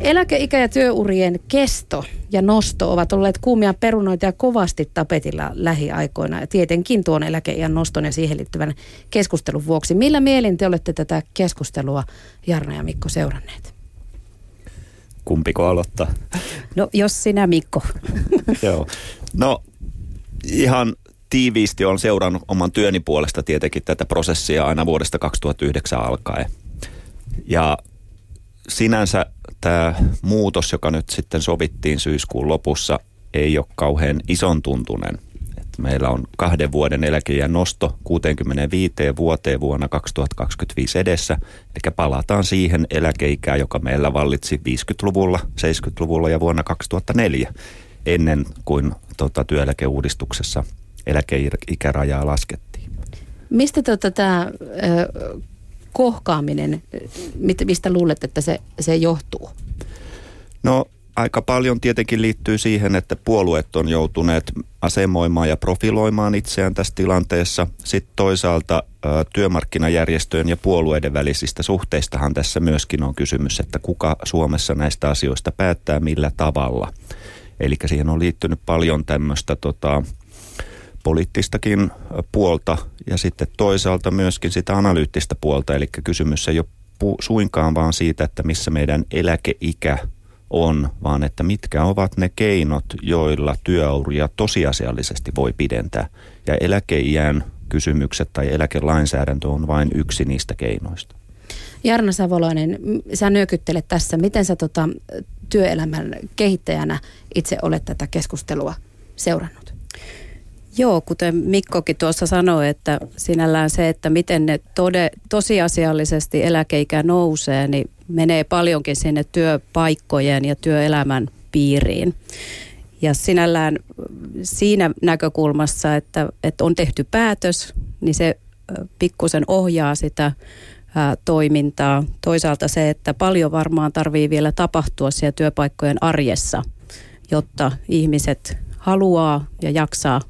Eläkeikä ja työurien kesto ja nosto ovat olleet kuumia perunoita ja kovasti tapetilla lähiaikoina. Ja tietenkin tuon eläkeiän noston ja siihen liittyvän keskustelun vuoksi. Millä mielin te olette tätä keskustelua, Jarno ja Mikko, seuranneet? Kumpiko aloittaa? No jos sinä Mikko. Joo. No ihan tiiviisti on seurannut oman työni puolesta tietenkin tätä prosessia aina vuodesta 2009 alkaen. Ja sinänsä tämä muutos, joka nyt sitten sovittiin syyskuun lopussa, ei ole kauhean ison tuntunen. että meillä on kahden vuoden eläkeijän nosto 65 vuoteen vuonna 2025 edessä. Eli palataan siihen eläkeikään, joka meillä vallitsi 50-luvulla, 70-luvulla ja vuonna 2004 ennen kuin tota, työeläkeuudistuksessa eläkeikärajaa laskettiin. Mistä tota, tämä kohkaaminen, mistä luulet, että se, se johtuu? No aika paljon tietenkin liittyy siihen, että puolueet on joutuneet asemoimaan ja profiloimaan itseään tässä tilanteessa. Sitten toisaalta työmarkkinajärjestöjen ja puolueiden välisistä suhteistahan tässä myöskin on kysymys, että kuka Suomessa näistä asioista päättää millä tavalla. Eli siihen on liittynyt paljon tämmöistä tota, poliittistakin puolta ja sitten toisaalta myöskin sitä analyyttistä puolta. Eli kysymys ei ole suinkaan vaan siitä, että missä meidän eläkeikä on, vaan että mitkä ovat ne keinot, joilla työuria tosiasiallisesti voi pidentää. Ja eläkeiän kysymykset tai eläkelainsäädäntö on vain yksi niistä keinoista. Jarno Savolainen, sä nyökyttelet tässä. Miten sä tota, työelämän kehittäjänä itse olet tätä keskustelua seurannut? Joo, kuten Mikkokin tuossa sanoi, että sinällään se, että miten ne tode, tosiasiallisesti eläkeikä nousee, niin menee paljonkin sinne työpaikkojen ja työelämän piiriin. Ja sinällään siinä näkökulmassa, että, että on tehty päätös, niin se pikkusen ohjaa sitä ää, toimintaa. Toisaalta se, että paljon varmaan tarvii vielä tapahtua siellä työpaikkojen arjessa, jotta ihmiset haluaa ja jaksaa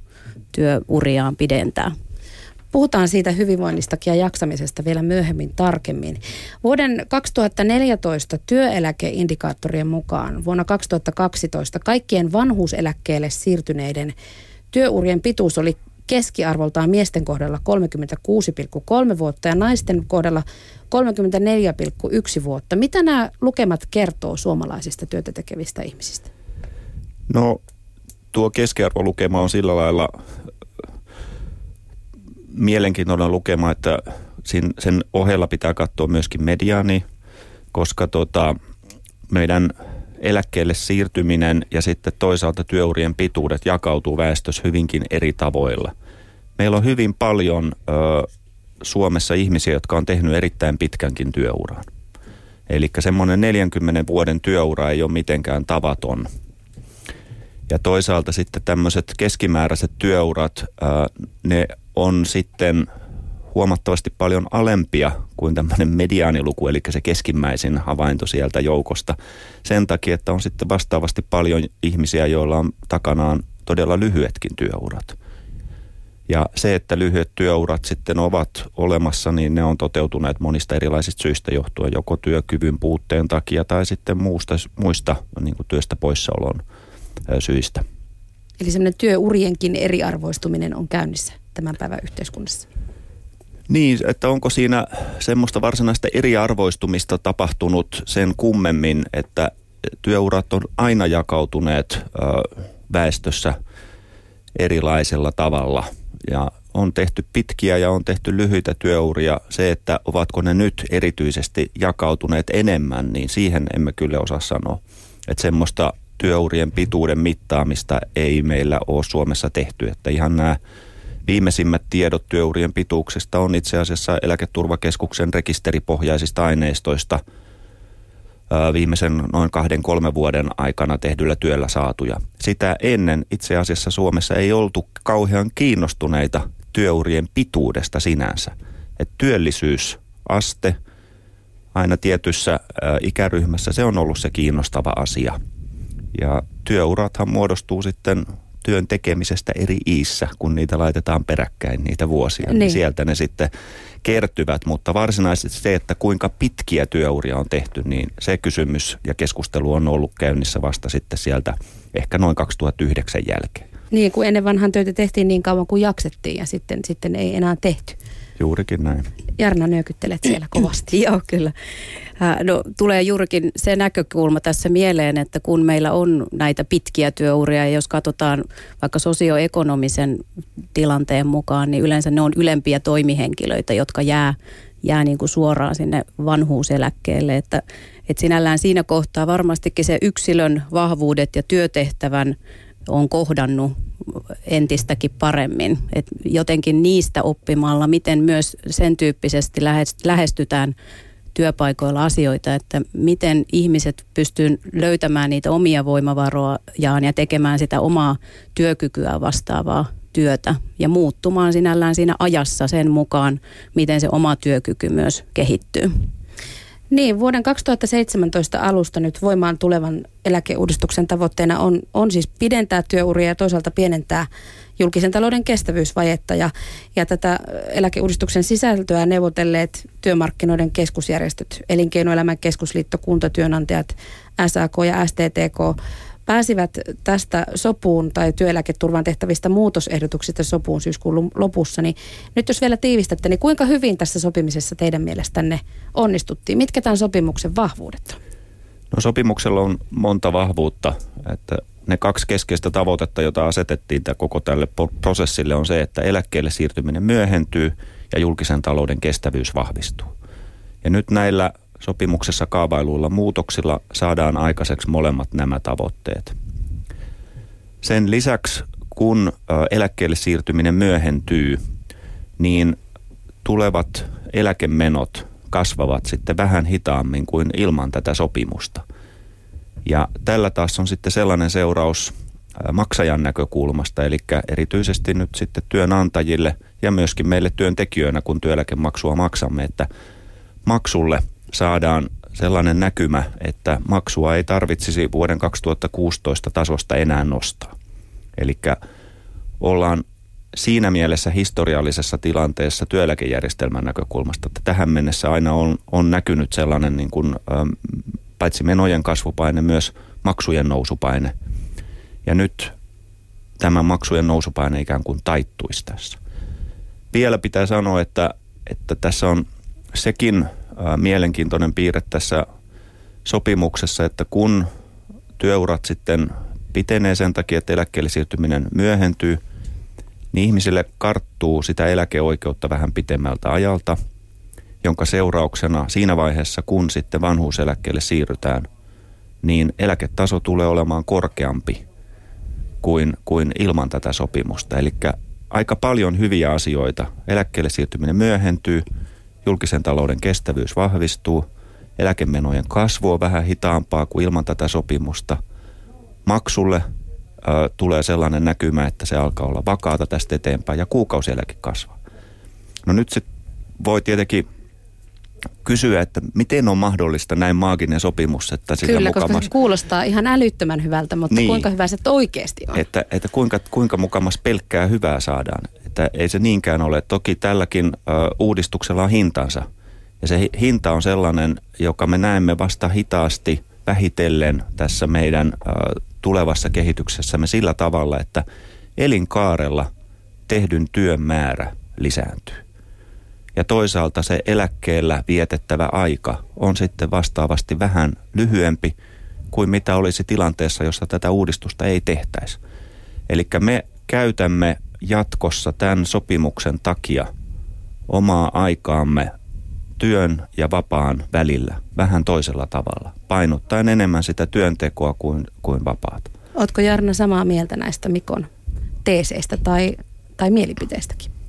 työuriaan pidentää. Puhutaan siitä hyvinvoinnistakin ja jaksamisesta vielä myöhemmin tarkemmin. Vuoden 2014 työeläkeindikaattorien mukaan vuonna 2012 kaikkien vanhuuseläkkeelle siirtyneiden työurien pituus oli keskiarvoltaan miesten kohdalla 36,3 vuotta ja naisten kohdalla 34,1 vuotta. Mitä nämä lukemat kertoo suomalaisista työtä tekevistä ihmisistä? No tuo keskiarvolukema on sillä lailla mielenkiintoinen lukema, että sen ohella pitää katsoa myöskin mediaani, koska tota, meidän eläkkeelle siirtyminen ja sitten toisaalta työurien pituudet jakautuu väestössä hyvinkin eri tavoilla. Meillä on hyvin paljon ö, Suomessa ihmisiä, jotka on tehnyt erittäin pitkänkin työuran. Eli semmoinen 40 vuoden työura ei ole mitenkään tavaton ja toisaalta sitten tämmöiset keskimääräiset työurat, ää, ne on sitten huomattavasti paljon alempia kuin tämmöinen mediaaniluku, eli se keskimmäisin havainto sieltä joukosta. Sen takia, että on sitten vastaavasti paljon ihmisiä, joilla on takanaan todella lyhyetkin työurat. Ja se, että lyhyet työurat sitten ovat olemassa, niin ne on toteutuneet monista erilaisista syistä johtuen, joko työkyvyn puutteen takia tai sitten muusta, muista niin kuin työstä poissaolon syistä. Eli semmoinen työurienkin eriarvoistuminen on käynnissä tämän päivän yhteiskunnassa. Niin, että onko siinä semmoista varsinaista eriarvoistumista tapahtunut sen kummemmin, että työurat on aina jakautuneet ö, väestössä erilaisella tavalla ja on tehty pitkiä ja on tehty lyhyitä työuria. Se, että ovatko ne nyt erityisesti jakautuneet enemmän, niin siihen emme kyllä osaa sanoa. Että semmoista työurien pituuden mittaamista ei meillä ole Suomessa tehty. Että ihan nämä viimeisimmät tiedot työurien pituuksista on itse asiassa eläketurvakeskuksen rekisteripohjaisista aineistoista viimeisen noin kahden kolmen vuoden aikana tehdyllä työllä saatuja. Sitä ennen itse asiassa Suomessa ei oltu kauhean kiinnostuneita työurien pituudesta sinänsä. Et työllisyysaste aina tietyssä ikäryhmässä, se on ollut se kiinnostava asia – ja työurathan muodostuu sitten työn tekemisestä eri iissä, kun niitä laitetaan peräkkäin niitä vuosia. Niin. niin sieltä ne sitten kertyvät, mutta varsinaisesti se, että kuinka pitkiä työuria on tehty, niin se kysymys ja keskustelu on ollut käynnissä vasta sitten sieltä ehkä noin 2009 jälkeen. Niin, kun ennen vanhan töitä tehtiin niin kauan kuin jaksettiin ja sitten, sitten ei enää tehty. Juurikin näin. Jarna nyökyttelet siellä kovasti. Joo, kyllä. No, tulee juurikin se näkökulma tässä mieleen, että kun meillä on näitä pitkiä työuria, ja jos katsotaan vaikka sosioekonomisen tilanteen mukaan, niin yleensä ne on ylempiä toimihenkilöitä, jotka jää, jää niin kuin suoraan sinne vanhuuseläkkeelle. Että, että sinällään siinä kohtaa varmastikin se yksilön vahvuudet ja työtehtävän on kohdannut entistäkin paremmin. Et jotenkin niistä oppimalla, miten myös sen tyyppisesti lähestytään työpaikoilla asioita, että miten ihmiset pystyvät löytämään niitä omia voimavarojaan ja tekemään sitä omaa työkykyä vastaavaa työtä ja muuttumaan sinällään siinä ajassa sen mukaan, miten se oma työkyky myös kehittyy. Niin, vuoden 2017 alusta nyt voimaan tulevan eläkeuudistuksen tavoitteena on, on siis pidentää työuria ja toisaalta pienentää julkisen talouden kestävyysvajetta. Ja, ja tätä eläkeuudistuksen sisältöä neuvotelleet työmarkkinoiden keskusjärjestöt, Elinkeinoelämän keskusliitto, kuntatyönantajat, SAK ja STTK pääsivät tästä sopuun tai työeläketurvan tehtävistä muutosehdotuksista sopuun syyskuun lopussa, niin nyt jos vielä tiivistätte, niin kuinka hyvin tässä sopimisessa teidän mielestänne onnistuttiin? Mitkä tämän sopimuksen vahvuudet on? No sopimuksella on monta vahvuutta, että ne kaksi keskeistä tavoitetta, joita asetettiin koko tälle prosessille on se, että eläkkeelle siirtyminen myöhentyy ja julkisen talouden kestävyys vahvistuu. Ja nyt näillä sopimuksessa kaavailuilla muutoksilla saadaan aikaiseksi molemmat nämä tavoitteet. Sen lisäksi, kun eläkkeelle siirtyminen myöhentyy, niin tulevat eläkemenot kasvavat sitten vähän hitaammin kuin ilman tätä sopimusta. Ja tällä taas on sitten sellainen seuraus maksajan näkökulmasta, eli erityisesti nyt sitten työnantajille ja myöskin meille työntekijöinä, kun työeläkemaksua maksamme, että maksulle saadaan sellainen näkymä, että maksua ei tarvitsisi vuoden 2016 tasosta enää nostaa. Eli ollaan siinä mielessä historiallisessa tilanteessa työeläkejärjestelmän näkökulmasta, että tähän mennessä aina on, on näkynyt sellainen niin kuin, ähm, paitsi menojen kasvupaine, myös maksujen nousupaine. Ja nyt tämä maksujen nousupaine ikään kuin taittuisi tässä. Vielä pitää sanoa, että, että tässä on sekin mielenkiintoinen piirre tässä sopimuksessa, että kun työurat sitten pitenee sen takia, että eläkkeelle siirtyminen myöhentyy, niin ihmisille karttuu sitä eläkeoikeutta vähän pitemmältä ajalta, jonka seurauksena siinä vaiheessa, kun sitten vanhuuseläkkeelle siirrytään, niin eläketaso tulee olemaan korkeampi kuin, kuin ilman tätä sopimusta. Eli aika paljon hyviä asioita. Eläkkeelle siirtyminen myöhentyy – julkisen talouden kestävyys vahvistuu, eläkemenojen kasvu on vähän hitaampaa kuin ilman tätä sopimusta. Maksulle ö, tulee sellainen näkymä, että se alkaa olla vakaata tästä eteenpäin ja kuukausieläke kasvaa. No nyt se voi tietenkin kysyä, että miten on mahdollista näin maaginen sopimus, että sillä Kyllä, mukamas... koska se kuulostaa ihan älyttömän hyvältä, mutta niin, kuinka hyvä se oikeasti on? Että, että kuinka, kuinka mukamas pelkkää hyvää saadaan. Että ei se niinkään ole. Toki tälläkin ö, uudistuksella on hintansa. Ja se hinta on sellainen, joka me näemme vasta hitaasti vähitellen tässä meidän ö, tulevassa kehityksessämme sillä tavalla, että elinkaarella tehdyn työn määrä lisääntyy ja toisaalta se eläkkeellä vietettävä aika on sitten vastaavasti vähän lyhyempi kuin mitä olisi tilanteessa, jossa tätä uudistusta ei tehtäisi. Eli me käytämme jatkossa tämän sopimuksen takia omaa aikaamme työn ja vapaan välillä vähän toisella tavalla, painottaen enemmän sitä työntekoa kuin, kuin vapaata. Oletko Jarna samaa mieltä näistä Mikon teeseistä tai, tai mielipiteistäkin?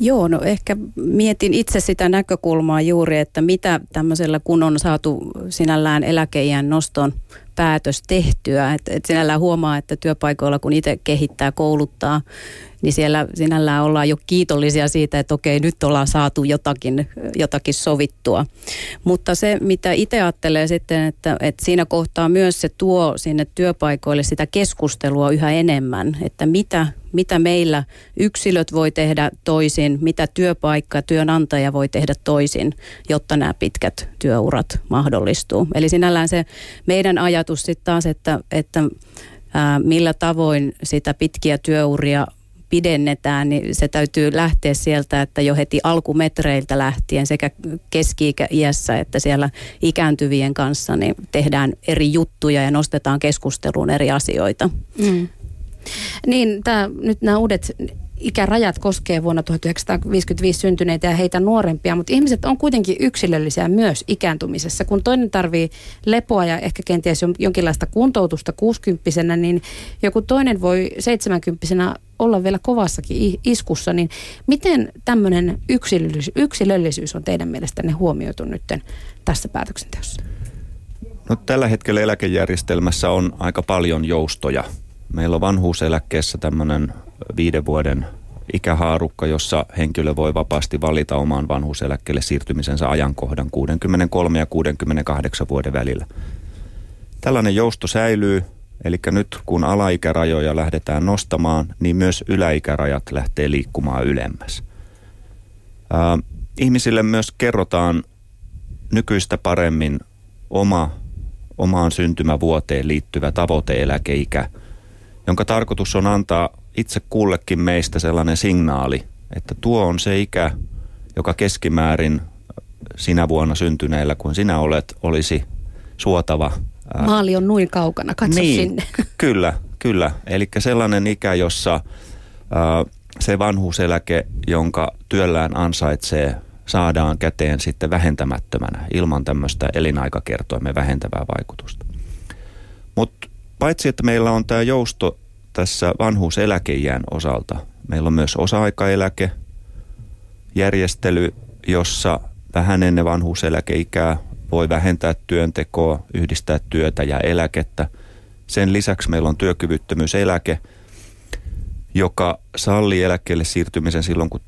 Joo, no ehkä mietin itse sitä näkökulmaa juuri, että mitä tämmöisellä, kun on saatu sinällään eläkeijän noston päätös tehtyä. Että et sinällään huomaa, että työpaikoilla kun itse kehittää, kouluttaa niin siellä sinällään ollaan jo kiitollisia siitä, että okei, nyt ollaan saatu jotakin, jotakin sovittua. Mutta se, mitä itse ajattelee sitten, että, että siinä kohtaa myös se tuo sinne työpaikoille sitä keskustelua yhä enemmän, että mitä mitä meillä yksilöt voi tehdä toisin, mitä työpaikka ja työnantaja voi tehdä toisin, jotta nämä pitkät työurat mahdollistuu. Eli sinällään se meidän ajatus sitten taas, että, että millä tavoin sitä pitkiä työuria pidennetään, niin se täytyy lähteä sieltä, että jo heti alkumetreiltä lähtien sekä keski-iässä että siellä ikääntyvien kanssa niin tehdään eri juttuja ja nostetaan keskusteluun eri asioita. Mm. Niin, tää, nyt nämä uudet ikärajat koskee vuonna 1955 syntyneitä ja heitä nuorempia, mutta ihmiset on kuitenkin yksilöllisiä myös ikääntymisessä. Kun toinen tarvii lepoa ja ehkä kenties jonkinlaista kuntoutusta 60 niin joku toinen voi 70 olla vielä kovassakin iskussa, niin miten tämmöinen yksilöllisyys, yksilöllisyys on teidän mielestänne huomioitu nyt tässä päätöksenteossa? No, tällä hetkellä eläkejärjestelmässä on aika paljon joustoja Meillä on vanhuuseläkkeessä tämmöinen viiden vuoden ikähaarukka, jossa henkilö voi vapaasti valita omaan vanhuuseläkkeelle siirtymisensä ajankohdan 63 ja 68 vuoden välillä. Tällainen jousto säilyy, eli nyt kun alaikärajoja lähdetään nostamaan, niin myös yläikärajat lähtee liikkumaan ylemmäs. Ää, ihmisille myös kerrotaan nykyistä paremmin oma, omaan syntymävuoteen liittyvä tavoiteeläkeikä – jonka tarkoitus on antaa itse kullekin meistä sellainen signaali, että tuo on se ikä, joka keskimäärin sinä vuonna syntyneellä, kun sinä olet, olisi suotava. Maali on noin kaukana, katso niin, sinne. Kyllä, kyllä. Eli sellainen ikä, jossa ää, se vanhuuseläke, jonka työllään ansaitsee, saadaan käteen sitten vähentämättömänä ilman tämmöistä elinaikakertoimen vähentävää vaikutusta. Mutta paitsi että meillä on tämä jousto tässä vanhuuseläkeijän osalta, meillä on myös osa-aikaeläke, järjestely, jossa vähän ennen vanhuuseläkeikää voi vähentää työntekoa, yhdistää työtä ja eläkettä. Sen lisäksi meillä on työkyvyttömyyseläke, joka sallii eläkkeelle siirtymisen silloin, kun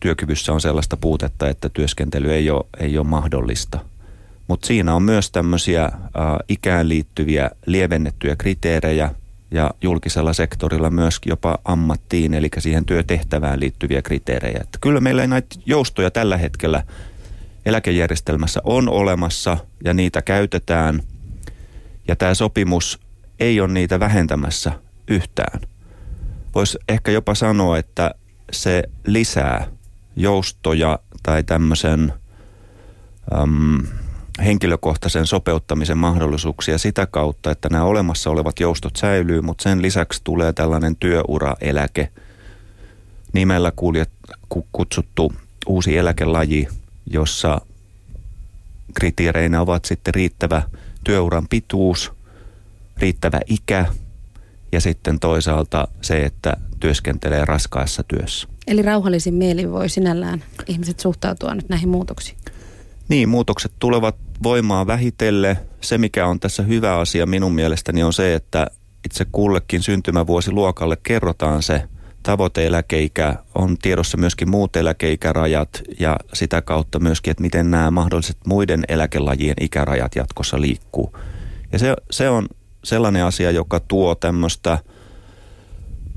työkyvyssä on sellaista puutetta, että työskentely ei ole, ei ole mahdollista – mutta siinä on myös tämmöisiä ikään liittyviä lievennettyjä kriteerejä ja julkisella sektorilla myös jopa ammattiin, eli siihen työtehtävään liittyviä kriteerejä. Että kyllä meillä näitä joustoja tällä hetkellä eläkejärjestelmässä on olemassa ja niitä käytetään. Ja tämä sopimus ei ole niitä vähentämässä yhtään. Voisi ehkä jopa sanoa, että se lisää joustoja tai tämmöisen... Um, henkilökohtaisen sopeuttamisen mahdollisuuksia sitä kautta, että nämä olemassa olevat joustot säilyy, mutta sen lisäksi tulee tällainen työuraeläke, nimellä kuljet, kutsuttu uusi eläkelaji, jossa kriteereinä ovat sitten riittävä työuran pituus, riittävä ikä ja sitten toisaalta se, että työskentelee raskaassa työssä. Eli rauhallisin mieli voi sinällään ihmiset suhtautua nyt näihin muutoksiin? Niin, muutokset tulevat voimaan vähitelle. Se, mikä on tässä hyvä asia minun mielestäni on se, että itse kullekin syntymävuosiluokalle kerrotaan se tavoiteeläkeikä, on tiedossa myöskin muut eläkeikärajat ja sitä kautta myöskin, että miten nämä mahdolliset muiden eläkelajien ikärajat jatkossa liikkuu. Ja se, se on sellainen asia, joka tuo tämmöistä –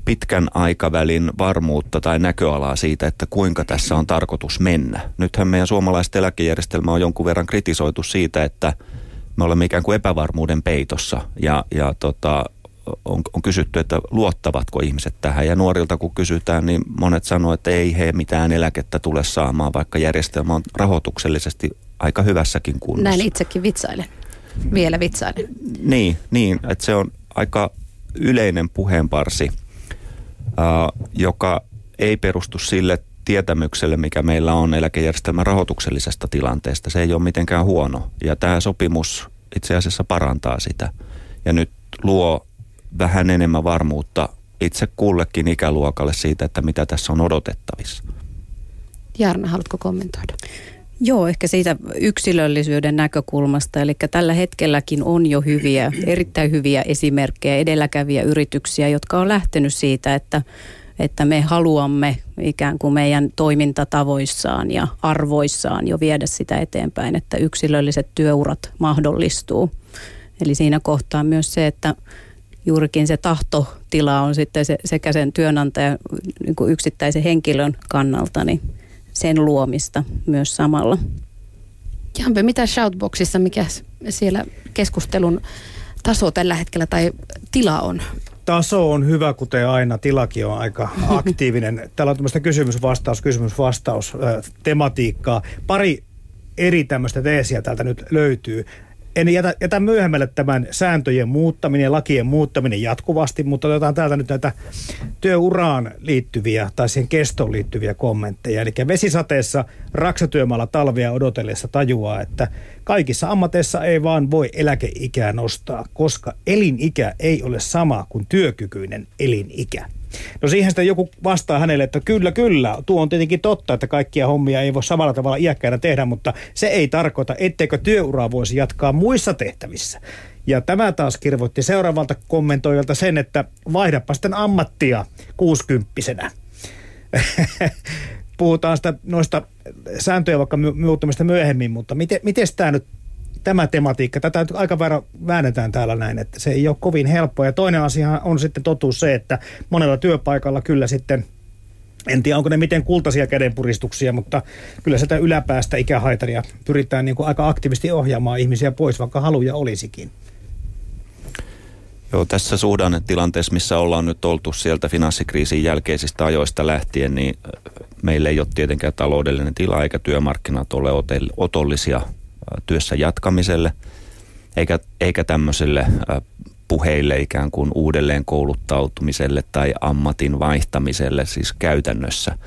pitkän aikavälin varmuutta tai näköalaa siitä, että kuinka tässä on tarkoitus mennä. Nythän meidän suomalaista eläkejärjestelmä on jonkun verran kritisoitu siitä, että me olemme ikään kuin epävarmuuden peitossa ja, ja tota, on, on kysytty, että luottavatko ihmiset tähän. Ja nuorilta kun kysytään, niin monet sanoo, että ei he mitään eläkettä tule saamaan, vaikka järjestelmä on rahoituksellisesti aika hyvässäkin kunnossa. Näin itsekin vitsailen. Vielä vitsailen. Niin, niin että se on aika yleinen puheenparsi – joka ei perustu sille tietämykselle, mikä meillä on eläkejärjestelmän rahoituksellisesta tilanteesta. Se ei ole mitenkään huono. Ja tämä sopimus itse asiassa parantaa sitä. Ja nyt luo vähän enemmän varmuutta itse kullekin ikäluokalle siitä, että mitä tässä on odotettavissa. Jarna, haluatko kommentoida? Joo, ehkä siitä yksilöllisyyden näkökulmasta. Eli tällä hetkelläkin on jo hyviä, erittäin hyviä esimerkkejä, edelläkäviä yrityksiä, jotka on lähtenyt siitä, että että me haluamme ikään kuin meidän toimintatavoissaan ja arvoissaan jo viedä sitä eteenpäin, että yksilölliset työurat mahdollistuu. Eli siinä kohtaa myös se, että juurikin se tahtotila on sitten se, sekä sen työnantajan niin kuin yksittäisen henkilön kannalta, niin sen luomista myös samalla. Jampe, mitä Shoutboxissa, mikä siellä keskustelun taso tällä hetkellä tai tila on? Taso on hyvä, kuten aina. Tilakin on aika aktiivinen. Täällä on tämmöistä kysymys-vastaus, kysymys-vastaus tematiikkaa. Pari eri tämmöistä teesiä täältä nyt löytyy en jätä, jätä myöhemmälle tämän sääntöjen muuttaminen ja lakien muuttaminen jatkuvasti, mutta otetaan täältä nyt näitä työuraan liittyviä tai siihen kestoon liittyviä kommentteja. Eli vesisateessa raksatyömaalla talvia odotellessa tajuaa, että kaikissa ammateissa ei vaan voi eläkeikää nostaa, koska elinikä ei ole sama kuin työkykyinen elinikä. No siihen sitten joku vastaa hänelle, että kyllä, kyllä, tuo on tietenkin totta, että kaikkia hommia ei voi samalla tavalla iäkkäänä tehdä, mutta se ei tarkoita, etteikö työuraa voisi jatkaa muissa tehtävissä. Ja tämä taas kirvoitti seuraavalta kommentoijalta sen, että vaihdapa sitten ammattia kuusikymppisenä. Puhutaan sitä noista sääntöjä vaikka muuttamista myöhemmin, mutta miten, miten tämä nyt tämä tematiikka, tätä aika verran väännetään täällä näin, että se ei ole kovin helppoa. Ja toinen asia on sitten totuus se, että monella työpaikalla kyllä sitten en tiedä, onko ne miten kultaisia kädenpuristuksia, mutta kyllä sitä yläpäästä ikähaitaria pyritään niin kuin aika aktiivisesti ohjaamaan ihmisiä pois, vaikka haluja olisikin. Joo, tässä suhdannetilanteessa, missä ollaan nyt oltu sieltä finanssikriisin jälkeisistä ajoista lähtien, niin meillä ei ole tietenkään taloudellinen tila eikä työmarkkinat ole otollisia työssä jatkamiselle, eikä, eikä tämmöiselle puheille ikään kuin uudelleen kouluttautumiselle tai ammatin vaihtamiselle siis käytännössä.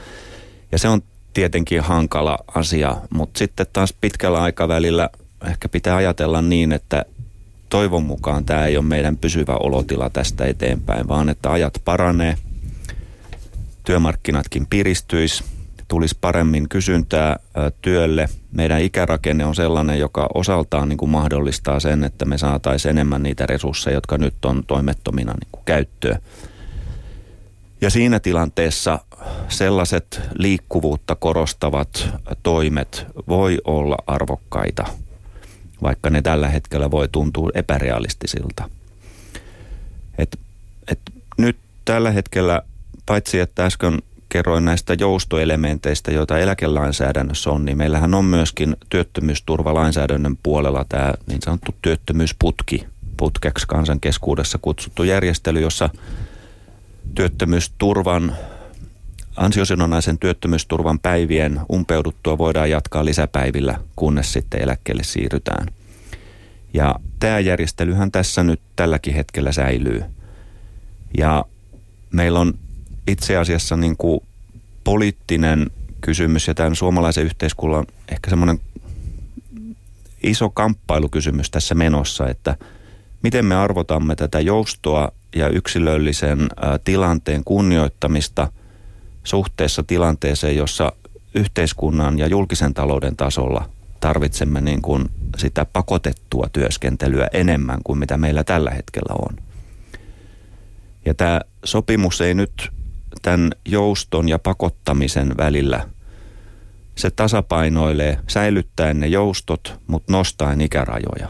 Ja se on tietenkin hankala asia, mutta sitten taas pitkällä aikavälillä ehkä pitää ajatella niin, että toivon mukaan tämä ei ole meidän pysyvä olotila tästä eteenpäin, vaan että ajat paranee, työmarkkinatkin piristyisi, tulisi paremmin kysyntää työlle. Meidän ikärakenne on sellainen, joka osaltaan niin kuin mahdollistaa sen, että me saataisiin enemmän niitä resursseja, jotka nyt on toimettomina niin kuin käyttöön. Ja siinä tilanteessa sellaiset liikkuvuutta korostavat toimet voi olla arvokkaita, vaikka ne tällä hetkellä voi tuntua epärealistisilta. Et, et nyt tällä hetkellä, paitsi että äsken kerroin näistä joustoelementeistä, joita eläkelainsäädännössä on, niin meillähän on myöskin työttömyysturvalainsäädännön puolella tämä niin sanottu työttömyysputki, putkeksi kansan keskuudessa kutsuttu järjestely, jossa työttömyysturvan ansiosidonnaisen työttömyysturvan päivien umpeuduttua voidaan jatkaa lisäpäivillä, kunnes sitten eläkkeelle siirrytään. Ja tämä järjestelyhän tässä nyt tälläkin hetkellä säilyy. Ja meillä on itse asiassa niin kuin poliittinen kysymys ja tämän suomalaisen yhteiskunnan ehkä semmoinen iso kamppailukysymys tässä menossa, että miten me arvotamme tätä joustoa ja yksilöllisen tilanteen kunnioittamista suhteessa tilanteeseen, jossa yhteiskunnan ja julkisen talouden tasolla tarvitsemme niin kuin sitä pakotettua työskentelyä enemmän kuin mitä meillä tällä hetkellä on. Ja tämä sopimus ei nyt tämän jouston ja pakottamisen välillä. Se tasapainoilee säilyttäen ne joustot, mutta nostaen ikärajoja.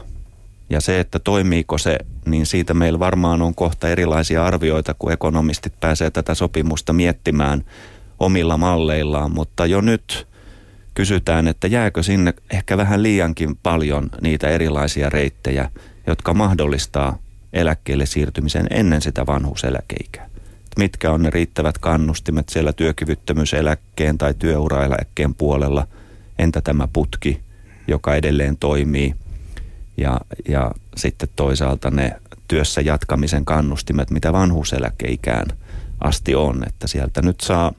Ja se, että toimiiko se, niin siitä meillä varmaan on kohta erilaisia arvioita, kun ekonomistit pääsee tätä sopimusta miettimään omilla malleillaan, mutta jo nyt kysytään, että jääkö sinne ehkä vähän liiankin paljon niitä erilaisia reittejä, jotka mahdollistaa eläkkeelle siirtymisen ennen sitä vanhuuseläkeikää mitkä on ne riittävät kannustimet siellä työkyvyttömyyseläkkeen tai työuraeläkkeen puolella. Entä tämä putki, joka edelleen toimii? Ja, ja sitten toisaalta ne työssä jatkamisen kannustimet, mitä vanhuuseläkeikään asti on. Että sieltä nyt saa,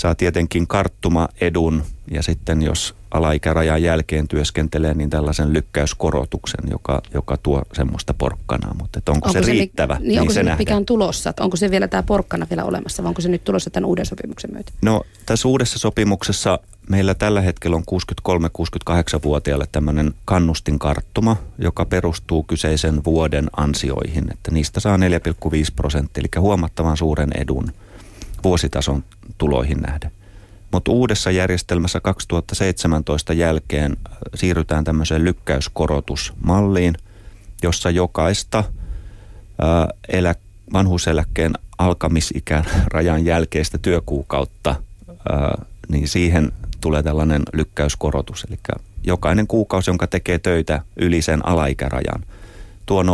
saa tietenkin karttuma edun ja sitten jos alaikärajan jälkeen työskentelee, niin tällaisen lykkäyskorotuksen, joka, joka tuo semmoista porkkanaa. Mutta onko, onko se, se riittävä, niin, niin onko se, se mikä on tulossa? Onko se vielä tämä porkkana vielä olemassa vai onko se nyt tulossa tämän uuden sopimuksen myötä? No tässä uudessa sopimuksessa meillä tällä hetkellä on 63-68-vuotiaille tämmöinen kannustinkarttuma, joka perustuu kyseisen vuoden ansioihin. Että niistä saa 4,5 prosenttia, eli huomattavan suuren edun. Vuositason tuloihin nähden. Mutta uudessa järjestelmässä 2017 jälkeen siirrytään tämmöiseen lykkäyskorotusmalliin, jossa jokaista ää, elä, vanhuuseläkkeen alkamisikän rajan jälkeistä työkuukautta, ää, niin siihen tulee tällainen lykkäyskorotus. Eli jokainen kuukausi, jonka tekee töitä yli sen alaikärajan, tuo 0,4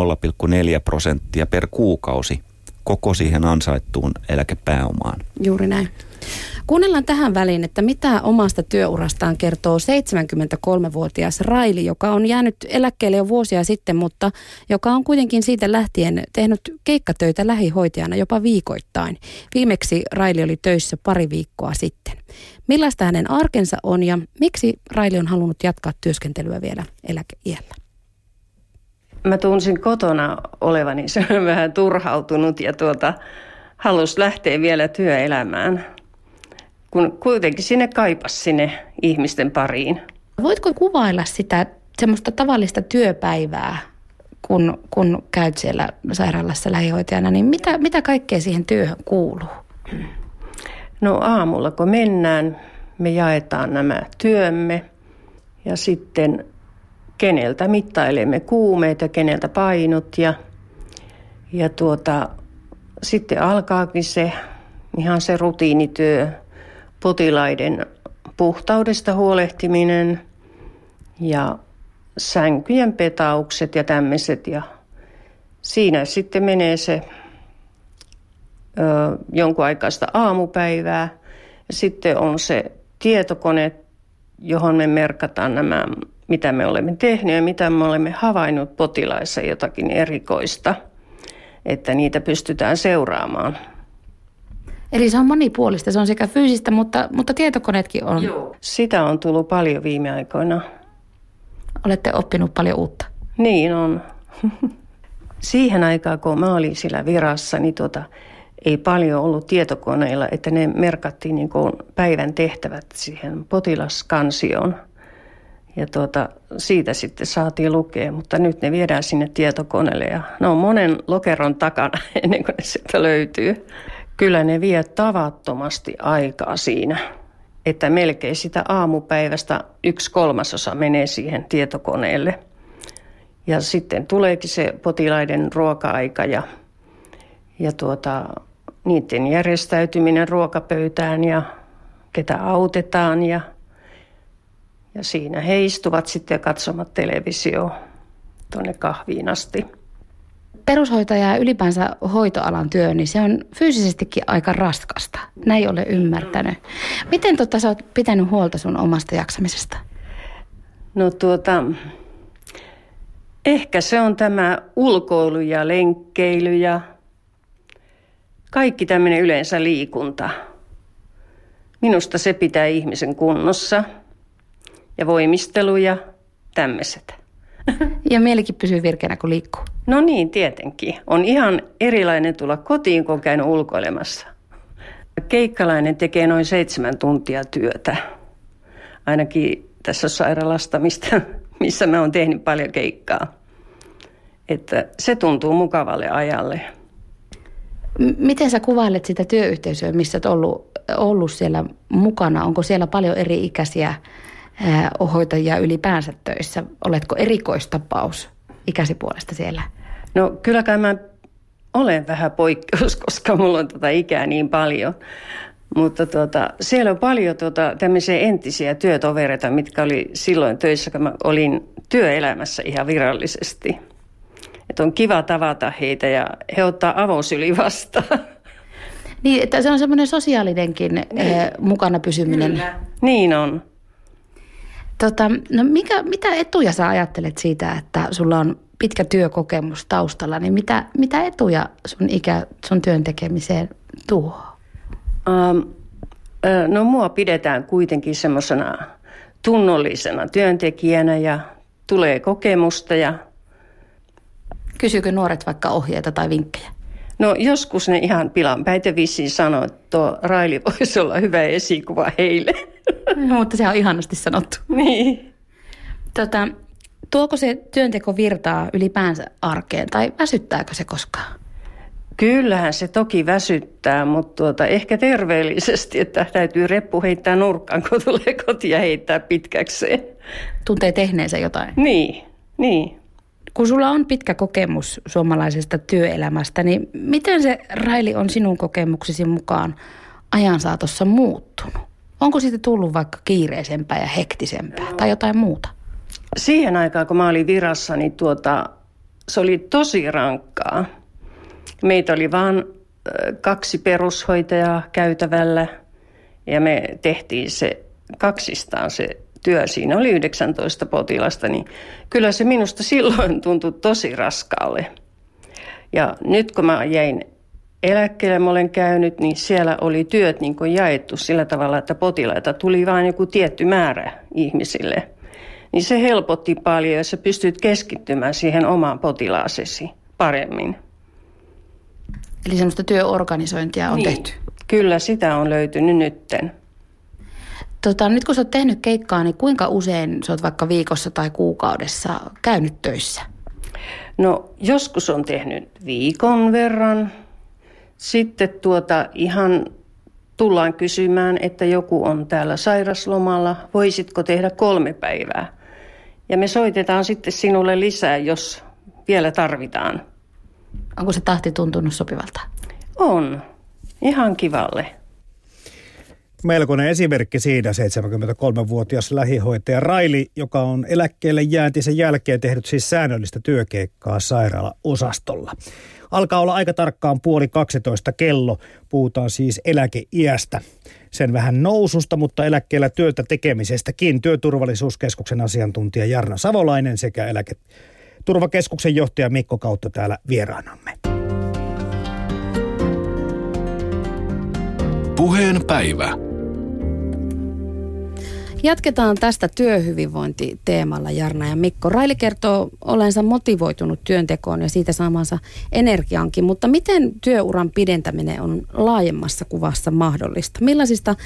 prosenttia per kuukausi koko siihen ansaittuun eläkepääomaan. Juuri näin. Kuunnellaan tähän väliin, että mitä omasta työurastaan kertoo 73-vuotias Raili, joka on jäänyt eläkkeelle jo vuosia sitten, mutta joka on kuitenkin siitä lähtien tehnyt keikkatöitä lähihoitajana jopa viikoittain. Viimeksi Raili oli töissä pari viikkoa sitten. Millaista hänen arkensa on ja miksi Raili on halunnut jatkaa työskentelyä vielä eläkeiällä? Mä tunsin kotona olevani se vähän turhautunut ja tuota, halusi lähteä vielä työelämään kun kuitenkin sinne kaipas sinne ihmisten pariin. Voitko kuvailla sitä semmoista tavallista työpäivää, kun, kun käyt siellä sairaalassa lähihoitajana, niin mitä, mitä kaikkea siihen työhön kuuluu? No aamulla kun mennään, me jaetaan nämä työmme ja sitten keneltä mittailemme kuumeet ja keneltä painot ja, ja tuota, sitten alkaakin se ihan se rutiinityö, potilaiden puhtaudesta huolehtiminen ja sänkyjen petaukset ja tämmöiset. Ja siinä sitten menee se ö, jonkun aikaista aamupäivää. Sitten on se tietokone, johon me merkataan nämä, mitä me olemme tehneet ja mitä me olemme havainnut potilaissa jotakin erikoista, että niitä pystytään seuraamaan. Eli se on monipuolista, se on sekä fyysistä, mutta, mutta tietokoneetkin on. Joo. Sitä on tullut paljon viime aikoina. Olette oppinut paljon uutta. Niin on. Siihen aikaan, kun mä olin sillä virassa, niin tota, ei paljon ollut tietokoneilla, että ne merkattiin niin kuin päivän tehtävät siihen potilaskansioon. Ja tuota, siitä sitten saatiin lukea, mutta nyt ne viedään sinne tietokoneelle ja ne on monen lokeron takana ennen kuin ne sieltä löytyy kyllä ne vie tavattomasti aikaa siinä, että melkein sitä aamupäivästä yksi kolmasosa menee siihen tietokoneelle. Ja sitten tuleekin se potilaiden ruoka-aika ja, ja tuota, niiden järjestäytyminen ruokapöytään ja ketä autetaan ja, ja siinä he istuvat sitten katsomat televisio tuonne kahviin asti perushoitaja ja ylipäänsä hoitoalan työ, niin se on fyysisestikin aika raskasta. Näin ole ymmärtänyt. Miten tota, sä oot pitänyt huolta sun omasta jaksamisesta? No tuota, ehkä se on tämä ulkoilu ja lenkkeily ja kaikki tämmöinen yleensä liikunta. Minusta se pitää ihmisen kunnossa ja voimistelu ja tämmöiset. Ja mielikin pysyy virkeänä, kun liikkuu. No niin, tietenkin. On ihan erilainen tulla kotiin, kun on käynyt ulkoilemassa. Keikkalainen tekee noin seitsemän tuntia työtä. Ainakin tässä sairaalasta, mistä, missä mä oon tehnyt paljon keikkaa. Että se tuntuu mukavalle ajalle. Miten sä kuvailet sitä työyhteisöä, missä olet ollut, ollut siellä mukana? Onko siellä paljon eri ikäisiä hoitajia ylipäänsä töissä? Oletko erikoistapaus ikäsi puolesta siellä? No kyllä kai mä olen vähän poikkeus, koska mulla on tota ikää niin paljon. Mutta tota, siellä on paljon tota, tämmöisiä entisiä työtovereita, mitkä oli silloin töissä, kun mä olin työelämässä ihan virallisesti. Että on kiva tavata heitä ja he ottaa avosyli vastaan. Niin, että se on semmoinen sosiaalinenkin niin. mukana pysyminen. Kyllä. Niin on. Tota, no mikä, mitä etuja sä ajattelet siitä, että sulla on pitkä työkokemus taustalla, niin mitä, mitä etuja sun ikä sun työn tekemiseen tuo? Um, no mua pidetään kuitenkin semmoisena tunnollisena työntekijänä ja tulee kokemusta ja Kysyykö nuoret vaikka ohjeita tai vinkkejä? No joskus ne ihan pilan päitä vissiin sanoo, että tuo Raili voisi olla hyvä esikuva heille. No, mutta se on ihanasti sanottu. Niin. Tota, tuoko se työnteko virtaa ylipäänsä arkeen tai väsyttääkö se koskaan? Kyllähän se toki väsyttää, mutta tuota, ehkä terveellisesti, että täytyy reppu heittää nurkkaan, kun tulee kotiin ja heittää pitkäkseen. Tuntee tehneensä jotain. Niin, niin. Kun sulla on pitkä kokemus suomalaisesta työelämästä, niin miten se Raili on sinun kokemuksesi mukaan ajan saatossa muuttunut? Onko siitä tullut vaikka kiireisempää ja hektisempää tai jotain muuta? Siihen aikaan, kun mä olin virassa, niin tuota, se oli tosi rankkaa. Meitä oli vain kaksi perushoitajaa käytävällä ja me tehtiin se kaksistaan se työ. Siinä oli 19 potilasta, niin kyllä se minusta silloin tuntui tosi raskaalle. Ja nyt kun mä jäin eläkkeelle, mä olen käynyt, niin siellä oli työt niin kuin jaettu sillä tavalla, että potilaita tuli vain joku tietty määrä ihmisille. Niin se helpotti paljon ja sä pystyt keskittymään siihen omaan potilaasesi paremmin. Eli semmoista työorganisointia on niin. tehty. Kyllä, sitä on löytynyt nytten. Tota, nyt kun sä oot tehnyt keikkaa, niin kuinka usein sä oot vaikka viikossa tai kuukaudessa käynyt töissä? No joskus on tehnyt viikon verran. Sitten tuota ihan tullaan kysymään, että joku on täällä sairaslomalla, voisitko tehdä kolme päivää? Ja me soitetaan sitten sinulle lisää, jos vielä tarvitaan. Onko se tahti tuntunut sopivalta? On. Ihan kivalle. Melkoinen esimerkki siinä 73-vuotias lähihoitaja Raili, joka on eläkkeelle jääntisen jälkeen tehnyt siis säännöllistä työkeikkaa sairaalaosastolla. Alkaa olla aika tarkkaan puoli 12 kello. Puhutaan siis eläkeiästä. Sen vähän noususta, mutta eläkkeellä työtä tekemisestäkin. Työturvallisuuskeskuksen asiantuntija Jarna Savolainen sekä eläketurvakeskuksen johtaja Mikko Kautta täällä vieraanamme. Puheen päivä. Jatketaan tästä työhyvinvointiteemalla Jarna ja Mikko. Raili kertoo olensa motivoitunut työntekoon ja siitä saamansa energiankin, mutta miten työuran pidentäminen on laajemmassa kuvassa mahdollista? Millaisista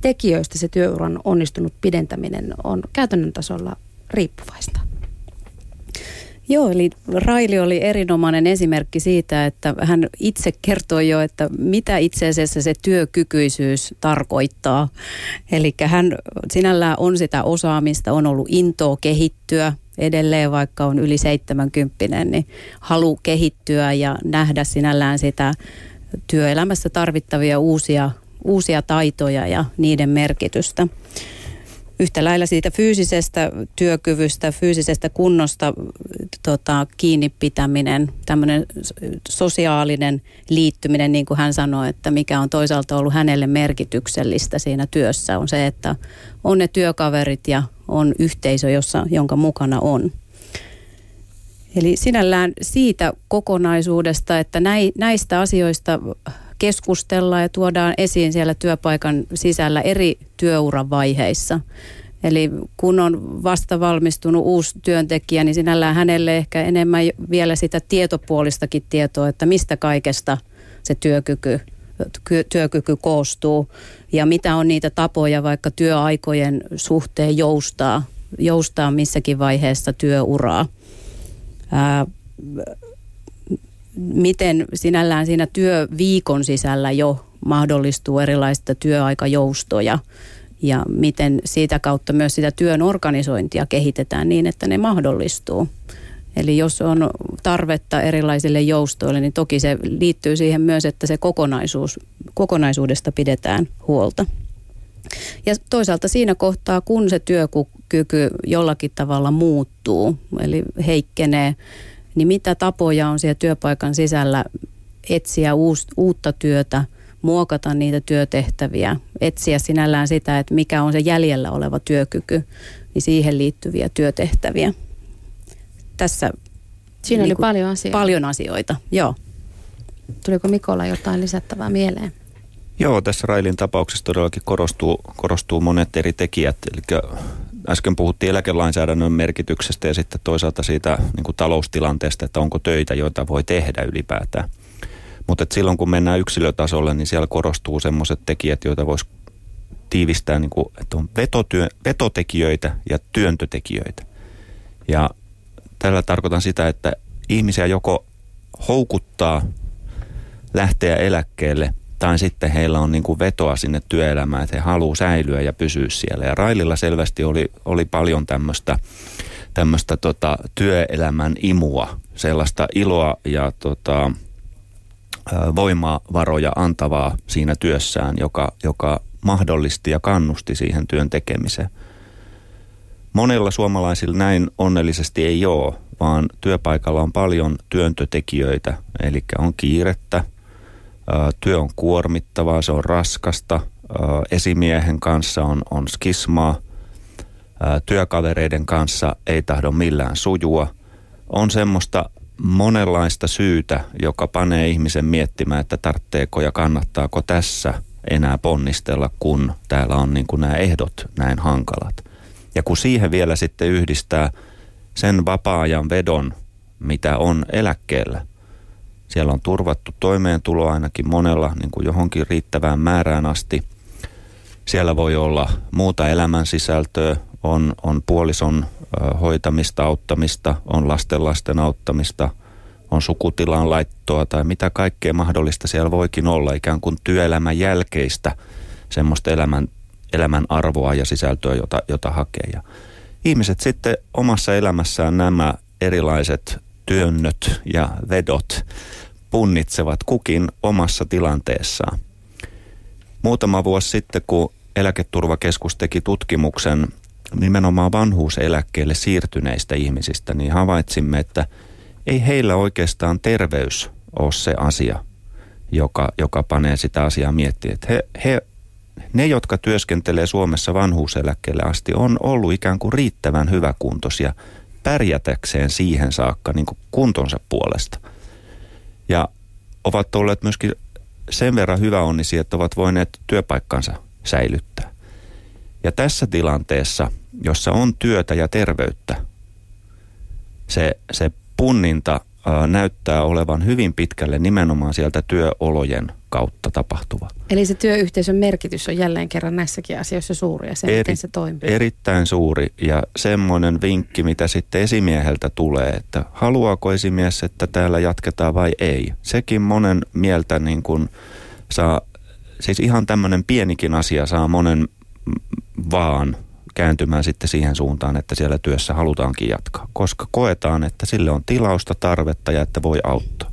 tekijöistä se työuran onnistunut pidentäminen on käytännön tasolla riippuvaista? Joo, eli Raili oli erinomainen esimerkki siitä, että hän itse kertoi jo, että mitä itse asiassa se työkykyisyys tarkoittaa. Eli hän sinällään on sitä osaamista, on ollut intoa kehittyä edelleen, vaikka on yli 70, niin halu kehittyä ja nähdä sinällään sitä työelämässä tarvittavia uusia, uusia taitoja ja niiden merkitystä yhtä lailla siitä fyysisestä työkyvystä, fyysisestä kunnosta tota, kiinni pitäminen, tämmöinen sosiaalinen liittyminen, niin kuin hän sanoi, että mikä on toisaalta ollut hänelle merkityksellistä siinä työssä, on se, että on ne työkaverit ja on yhteisö, jossa, jonka mukana on. Eli sinällään siitä kokonaisuudesta, että näistä asioista keskustellaan ja tuodaan esiin siellä työpaikan sisällä eri työuran vaiheissa. Eli kun on vasta valmistunut uusi työntekijä, niin sinällään hänelle ehkä enemmän vielä sitä tietopuolistakin tietoa, että mistä kaikesta se työkyky, työkyky koostuu ja mitä on niitä tapoja vaikka työaikojen suhteen joustaa, joustaa missäkin vaiheessa työuraa. Ää, miten sinällään siinä työviikon sisällä jo mahdollistuu erilaista työaikajoustoja ja miten siitä kautta myös sitä työn organisointia kehitetään niin, että ne mahdollistuu. Eli jos on tarvetta erilaisille joustoille, niin toki se liittyy siihen myös, että se kokonaisuus, kokonaisuudesta pidetään huolta. Ja toisaalta siinä kohtaa, kun se työkyky jollakin tavalla muuttuu, eli heikkenee, niin mitä tapoja on siellä työpaikan sisällä etsiä uus, uutta työtä, muokata niitä työtehtäviä, etsiä sinällään sitä, että mikä on se jäljellä oleva työkyky, niin siihen liittyviä työtehtäviä. Tässä Siinä niin oli paljon asioita. Paljon asioita, joo. Tuliko Mikolla jotain lisättävää mieleen? Joo, tässä Railin tapauksessa todellakin korostuu, korostuu monet eri tekijät. Eli äsken puhuttiin eläkelainsäädännön merkityksestä ja sitten toisaalta siitä niin kuin taloustilanteesta, että onko töitä, joita voi tehdä ylipäätään. Mutta silloin kun mennään yksilötasolle, niin siellä korostuu semmoiset tekijät, joita voisi tiivistää, niin kuin, että on vetotyö, vetotekijöitä ja työntötekijöitä. Ja tällä tarkoitan sitä, että ihmisiä joko houkuttaa lähteä eläkkeelle tai sitten heillä on niin kuin vetoa sinne työelämään, että he haluaa säilyä ja pysyä siellä. Ja Raililla selvästi oli, oli paljon tämmöistä tämmöistä tota, työelämän imua, sellaista iloa ja tota, voimavaroja antavaa siinä työssään, joka, joka mahdollisti ja kannusti siihen työn tekemiseen. Monilla suomalaisilla näin onnellisesti ei ole, vaan työpaikalla on paljon työntötekijöitä, eli on kiirettä, työ on kuormittavaa, se on raskasta, esimiehen kanssa on, on skismaa, työkavereiden kanssa ei tahdo millään sujua. On semmoista monenlaista syytä, joka panee ihmisen miettimään, että tarvitseeko ja kannattaako tässä enää ponnistella, kun täällä on niin kuin nämä ehdot näin hankalat. Ja kun siihen vielä sitten yhdistää sen vapaa-ajan vedon, mitä on eläkkeellä, siellä on turvattu toimeentulo ainakin monella niin kuin johonkin riittävään määrään asti. Siellä voi olla muuta elämän sisältöä, on, on puolison hoitamista, auttamista, on lasten lasten auttamista, on sukutilan laittoa tai mitä kaikkea mahdollista siellä voikin olla, ikään kuin työelämän jälkeistä semmoista elämän, elämän arvoa ja sisältöä, jota, jota hakee. Ja ihmiset sitten omassa elämässään nämä erilaiset työnnöt ja vedot punnitsevat kukin omassa tilanteessaan. Muutama vuosi sitten, kun eläketurvakeskus teki tutkimuksen nimenomaan vanhuuseläkkeelle siirtyneistä ihmisistä, niin havaitsimme, että ei heillä oikeastaan terveys ole se asia, joka, joka panee sitä asiaa miettimään. He, he, ne, jotka työskentelee Suomessa vanhuuseläkkeelle asti, on ollut ikään kuin riittävän hyväkuntoisia pärjätäkseen siihen saakka niin kuin kuntonsa puolesta. Ja ovat olleet myöskin sen verran hyväonnisia, että ovat voineet työpaikkansa säilyttää. Ja tässä tilanteessa, jossa on työtä ja terveyttä, se, se punninta ää, näyttää olevan hyvin pitkälle nimenomaan sieltä työolojen kautta tapahtuva. Eli se työyhteisön merkitys on jälleen kerran näissäkin asioissa suuri ja se, Eri, miten se toimii. Erittäin suuri ja semmoinen vinkki, mitä sitten esimieheltä tulee, että haluaako esimies, että täällä jatketaan vai ei. Sekin monen mieltä niin kuin saa, siis ihan tämmöinen pienikin asia saa monen vaan kääntymään sitten siihen suuntaan, että siellä työssä halutaankin jatkaa, koska koetaan, että sille on tilausta, tarvetta ja että voi auttaa.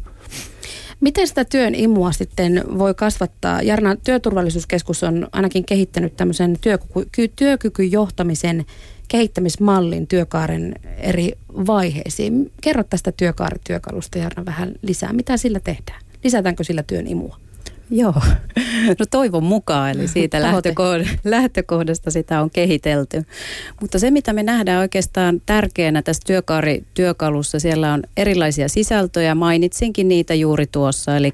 Miten sitä työn imua sitten voi kasvattaa? Jarna, työturvallisuuskeskus on ainakin kehittänyt tämmöisen työkyky, työkykyjohtamisen kehittämismallin työkaaren eri vaiheisiin. Kerro tästä työkaarityökalusta Jarna vähän lisää. Mitä sillä tehdään? Lisätäänkö sillä työn imua? Joo, no toivon mukaan, eli siitä lähtökohdasta sitä on kehitelty. Mutta se, mitä me nähdään oikeastaan tärkeänä tässä työkaarityökalussa, siellä on erilaisia sisältöjä, mainitsinkin niitä juuri tuossa, eli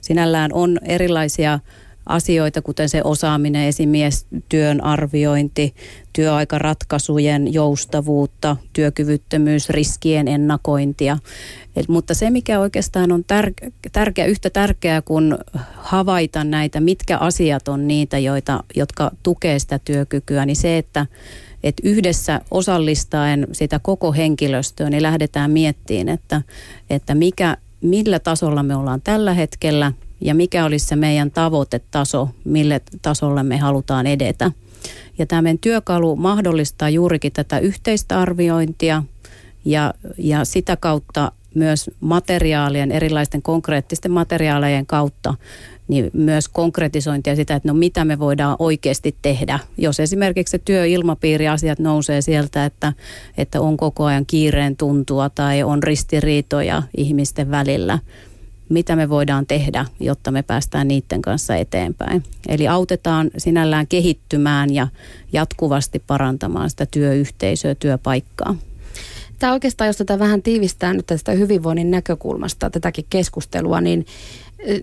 sinällään on erilaisia asioita, kuten se osaaminen, esimiestyön arviointi, työaikaratkaisujen joustavuutta, työkyvyttömyys, riskien ennakointia. Et, mutta se, mikä oikeastaan on tär- tärkeä, yhtä tärkeää kuin havaita näitä, mitkä asiat on niitä, joita, jotka tukee sitä työkykyä, niin se, että että yhdessä osallistaen sitä koko henkilöstöä, niin lähdetään miettimään, että, että mikä, millä tasolla me ollaan tällä hetkellä – ja mikä olisi se meidän tavoitetaso, mille tasolle me halutaan edetä. Ja tämä meidän työkalu mahdollistaa juurikin tätä yhteistä arviointia ja, ja sitä kautta myös materiaalien, erilaisten konkreettisten materiaalejen kautta niin myös konkretisointia sitä, että no mitä me voidaan oikeasti tehdä. Jos esimerkiksi se työilmapiiriasiat nousee sieltä, että, että on koko ajan kiireen tuntua tai on ristiriitoja ihmisten välillä, mitä me voidaan tehdä, jotta me päästään niiden kanssa eteenpäin. Eli autetaan sinällään kehittymään ja jatkuvasti parantamaan sitä työyhteisöä, työpaikkaa. Tämä oikeastaan, jos tätä vähän tiivistää nyt tästä hyvinvoinnin näkökulmasta, tätäkin keskustelua, niin,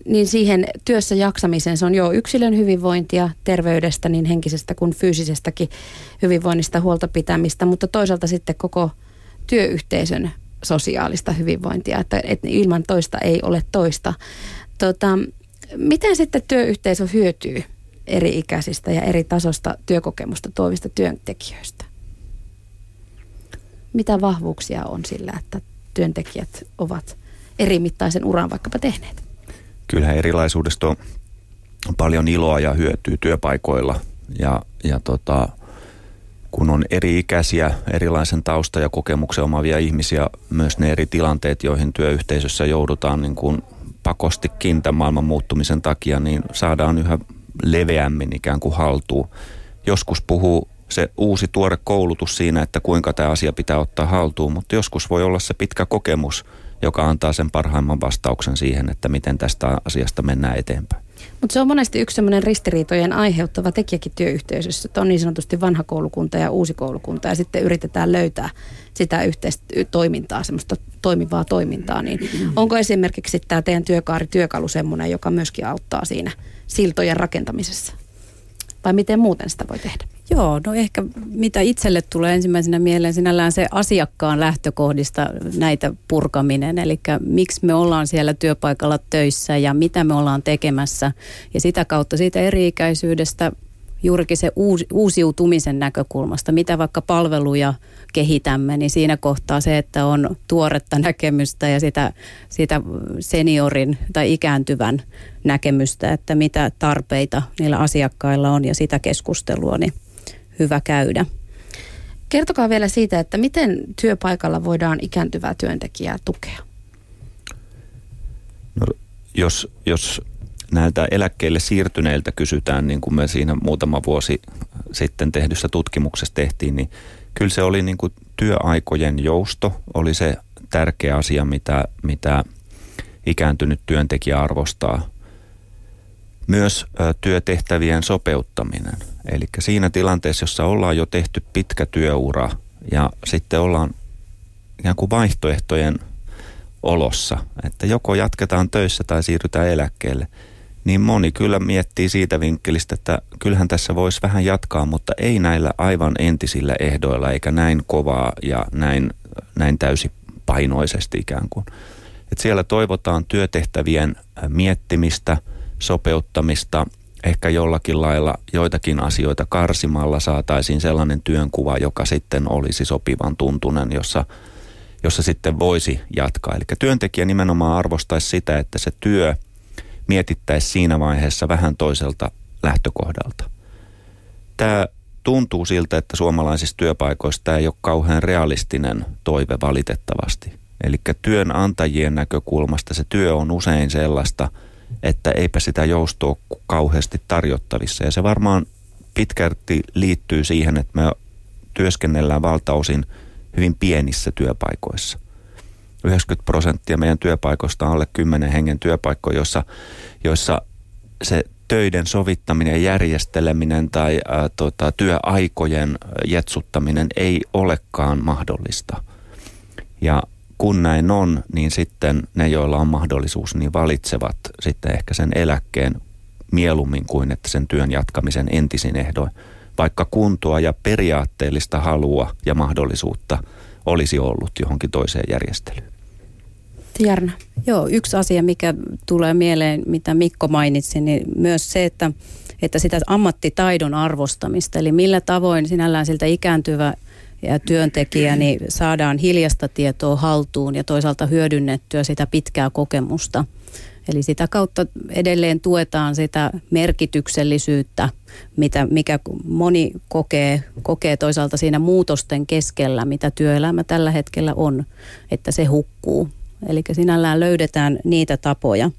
niin siihen työssä jaksamiseen se on jo yksilön hyvinvointia, terveydestä, niin henkisestä kuin fyysisestäkin hyvinvoinnista huolta pitämistä, mutta toisaalta sitten koko työyhteisön sosiaalista hyvinvointia, että, että ilman toista ei ole toista. Tota, miten sitten työyhteisö hyötyy eri ikäisistä ja eri tasosta työkokemusta tuovista työntekijöistä? Mitä vahvuuksia on sillä, että työntekijät ovat eri mittaisen uran vaikkapa tehneet? kyllähän erilaisuudesta on paljon iloa ja hyötyä työpaikoilla ja, ja tota, kun on eri-ikäisiä, erilaisen tausta ja kokemuksen omavia ihmisiä, myös ne eri tilanteet, joihin työyhteisössä joudutaan niin kuin pakostikin tämän maailman muuttumisen takia, niin saadaan yhä leveämmin ikään kuin haltuun. Joskus puhuu se uusi tuore koulutus siinä, että kuinka tämä asia pitää ottaa haltuun, mutta joskus voi olla se pitkä kokemus, joka antaa sen parhaimman vastauksen siihen, että miten tästä asiasta mennään eteenpäin. Mutta se on monesti yksi sellainen ristiriitojen aiheuttava tekijäkin työyhteisössä, että on niin sanotusti vanha koulukunta ja uusi koulukunta ja sitten yritetään löytää sitä yhteistä toimintaa, semmoista toimivaa toimintaa. Niin onko esimerkiksi tämä teidän työkaari työkalu semmoinen, joka myöskin auttaa siinä siltojen rakentamisessa? Vai miten muuten sitä voi tehdä? Joo, no ehkä mitä itselle tulee ensimmäisenä mieleen sinällään se asiakkaan lähtökohdista näitä purkaminen. Eli miksi me ollaan siellä työpaikalla töissä ja mitä me ollaan tekemässä. Ja sitä kautta siitä eri-ikäisyydestä juurikin se uusiutumisen näkökulmasta, mitä vaikka palveluja kehitämme, niin siinä kohtaa se, että on tuoretta näkemystä ja sitä, sitä seniorin tai ikääntyvän näkemystä, että mitä tarpeita niillä asiakkailla on ja sitä keskustelua, niin hyvä käydä. Kertokaa vielä siitä, että miten työpaikalla voidaan ikääntyvää työntekijää tukea? No, jos, jos näiltä eläkkeelle siirtyneiltä kysytään, niin kuin me siinä muutama vuosi sitten tehdyssä tutkimuksessa tehtiin, niin kyllä se oli niin kuin työaikojen jousto, oli se tärkeä asia, mitä, mitä ikääntynyt työntekijä arvostaa. Myös työtehtävien sopeuttaminen. Eli siinä tilanteessa, jossa ollaan jo tehty pitkä työura ja sitten ollaan ikään kuin vaihtoehtojen olossa, että joko jatketaan töissä tai siirrytään eläkkeelle – niin moni kyllä miettii siitä vinkkelistä, että kyllähän tässä voisi vähän jatkaa, mutta ei näillä aivan entisillä ehdoilla eikä näin kovaa ja näin, näin täysipainoisesti ikään kuin. Et siellä toivotaan työtehtävien miettimistä, sopeuttamista, ehkä jollakin lailla joitakin asioita karsimalla saataisiin sellainen työnkuva, joka sitten olisi sopivan tuntunen, jossa, jossa sitten voisi jatkaa. Eli työntekijä nimenomaan arvostaisi sitä, että se työ – mietittäisiin siinä vaiheessa vähän toiselta lähtökohdalta. Tämä tuntuu siltä, että suomalaisissa työpaikoissa tämä ei ole kauhean realistinen toive valitettavasti. Eli työnantajien näkökulmasta se työ on usein sellaista, että eipä sitä joustoa kauheasti tarjottavissa. Ja se varmaan pitkälti liittyy siihen, että me työskennellään valtaosin hyvin pienissä työpaikoissa. 90 prosenttia meidän työpaikoista on alle 10 hengen työpaikkoja, joissa, joissa se töiden sovittaminen järjesteleminen tai ää, tota, työaikojen jetsuttaminen ei olekaan mahdollista. Ja kun näin on, niin sitten ne, joilla on mahdollisuus, niin valitsevat sitten ehkä sen eläkkeen mieluummin kuin että sen työn jatkamisen entisin ehdoin. Vaikka kuntoa ja periaatteellista halua ja mahdollisuutta olisi ollut johonkin toiseen järjestelyyn. Jarna. Joo, yksi asia, mikä tulee mieleen, mitä Mikko mainitsi, niin myös se, että, että sitä ammattitaidon arvostamista, eli millä tavoin sinällään siltä ikääntyvä työntekijä, niin saadaan hiljasta tietoa haltuun ja toisaalta hyödynnettyä sitä pitkää kokemusta. Eli sitä kautta edelleen tuetaan sitä merkityksellisyyttä, mitä, mikä moni kokee, kokee toisaalta siinä muutosten keskellä, mitä työelämä tällä hetkellä on, että se hukkuu. Eli sinällään löydetään niitä tapoja.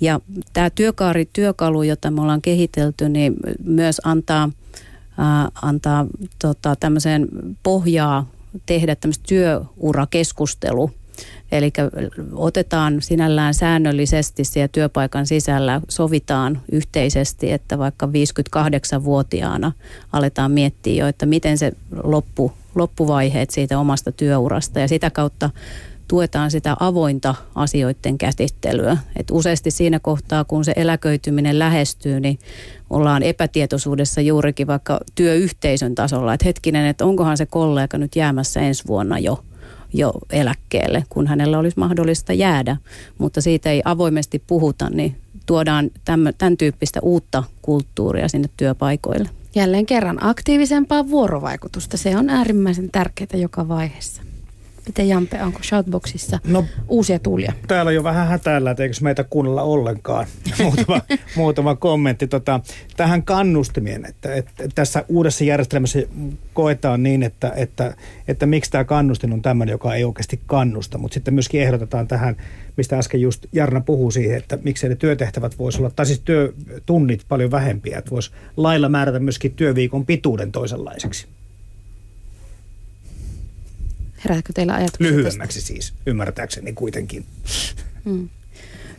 Ja tämä työkaari-työkalu, jota me ollaan kehitelty, niin myös antaa, antaa tota, tämmöiseen pohjaa tehdä tämmöistä työurakeskustelu. Eli otetaan sinällään säännöllisesti siellä työpaikan sisällä, sovitaan yhteisesti, että vaikka 58-vuotiaana aletaan miettiä jo, että miten se loppu, loppuvaiheet siitä omasta työurasta ja sitä kautta tuetaan sitä avointa asioiden käsittelyä. Et useasti siinä kohtaa, kun se eläköityminen lähestyy, niin ollaan epätietoisuudessa juurikin vaikka työyhteisön tasolla, että hetkinen, että onkohan se kollega nyt jäämässä ensi vuonna jo jo eläkkeelle, kun hänellä olisi mahdollista jäädä, mutta siitä ei avoimesti puhuta, niin tuodaan tämän, tyyppistä uutta kulttuuria sinne työpaikoille. Jälleen kerran aktiivisempaa vuorovaikutusta. Se on äärimmäisen tärkeää joka vaiheessa. Miten Jampe, onko Shoutboxissa no, uusia tuulia? Täällä on jo vähän hätäällä, että eikö meitä kuunnella ollenkaan. muutama, muutama kommentti tota, tähän kannustimien, että, että, että tässä uudessa järjestelmässä koetaan niin, että, että, että miksi tämä kannustin on tämmöinen, joka ei oikeasti kannusta, mutta sitten myöskin ehdotetaan tähän, mistä äsken just Jarna puhuu siihen, että miksei ne työtehtävät voisi olla, tai siis työtunnit paljon vähempiä, että voisi lailla määrätä myöskin työviikon pituuden toisenlaiseksi. Herääkö teillä ajatuksia Lyhyemmäksi tästä? siis, ymmärtääkseni kuitenkin. Hmm.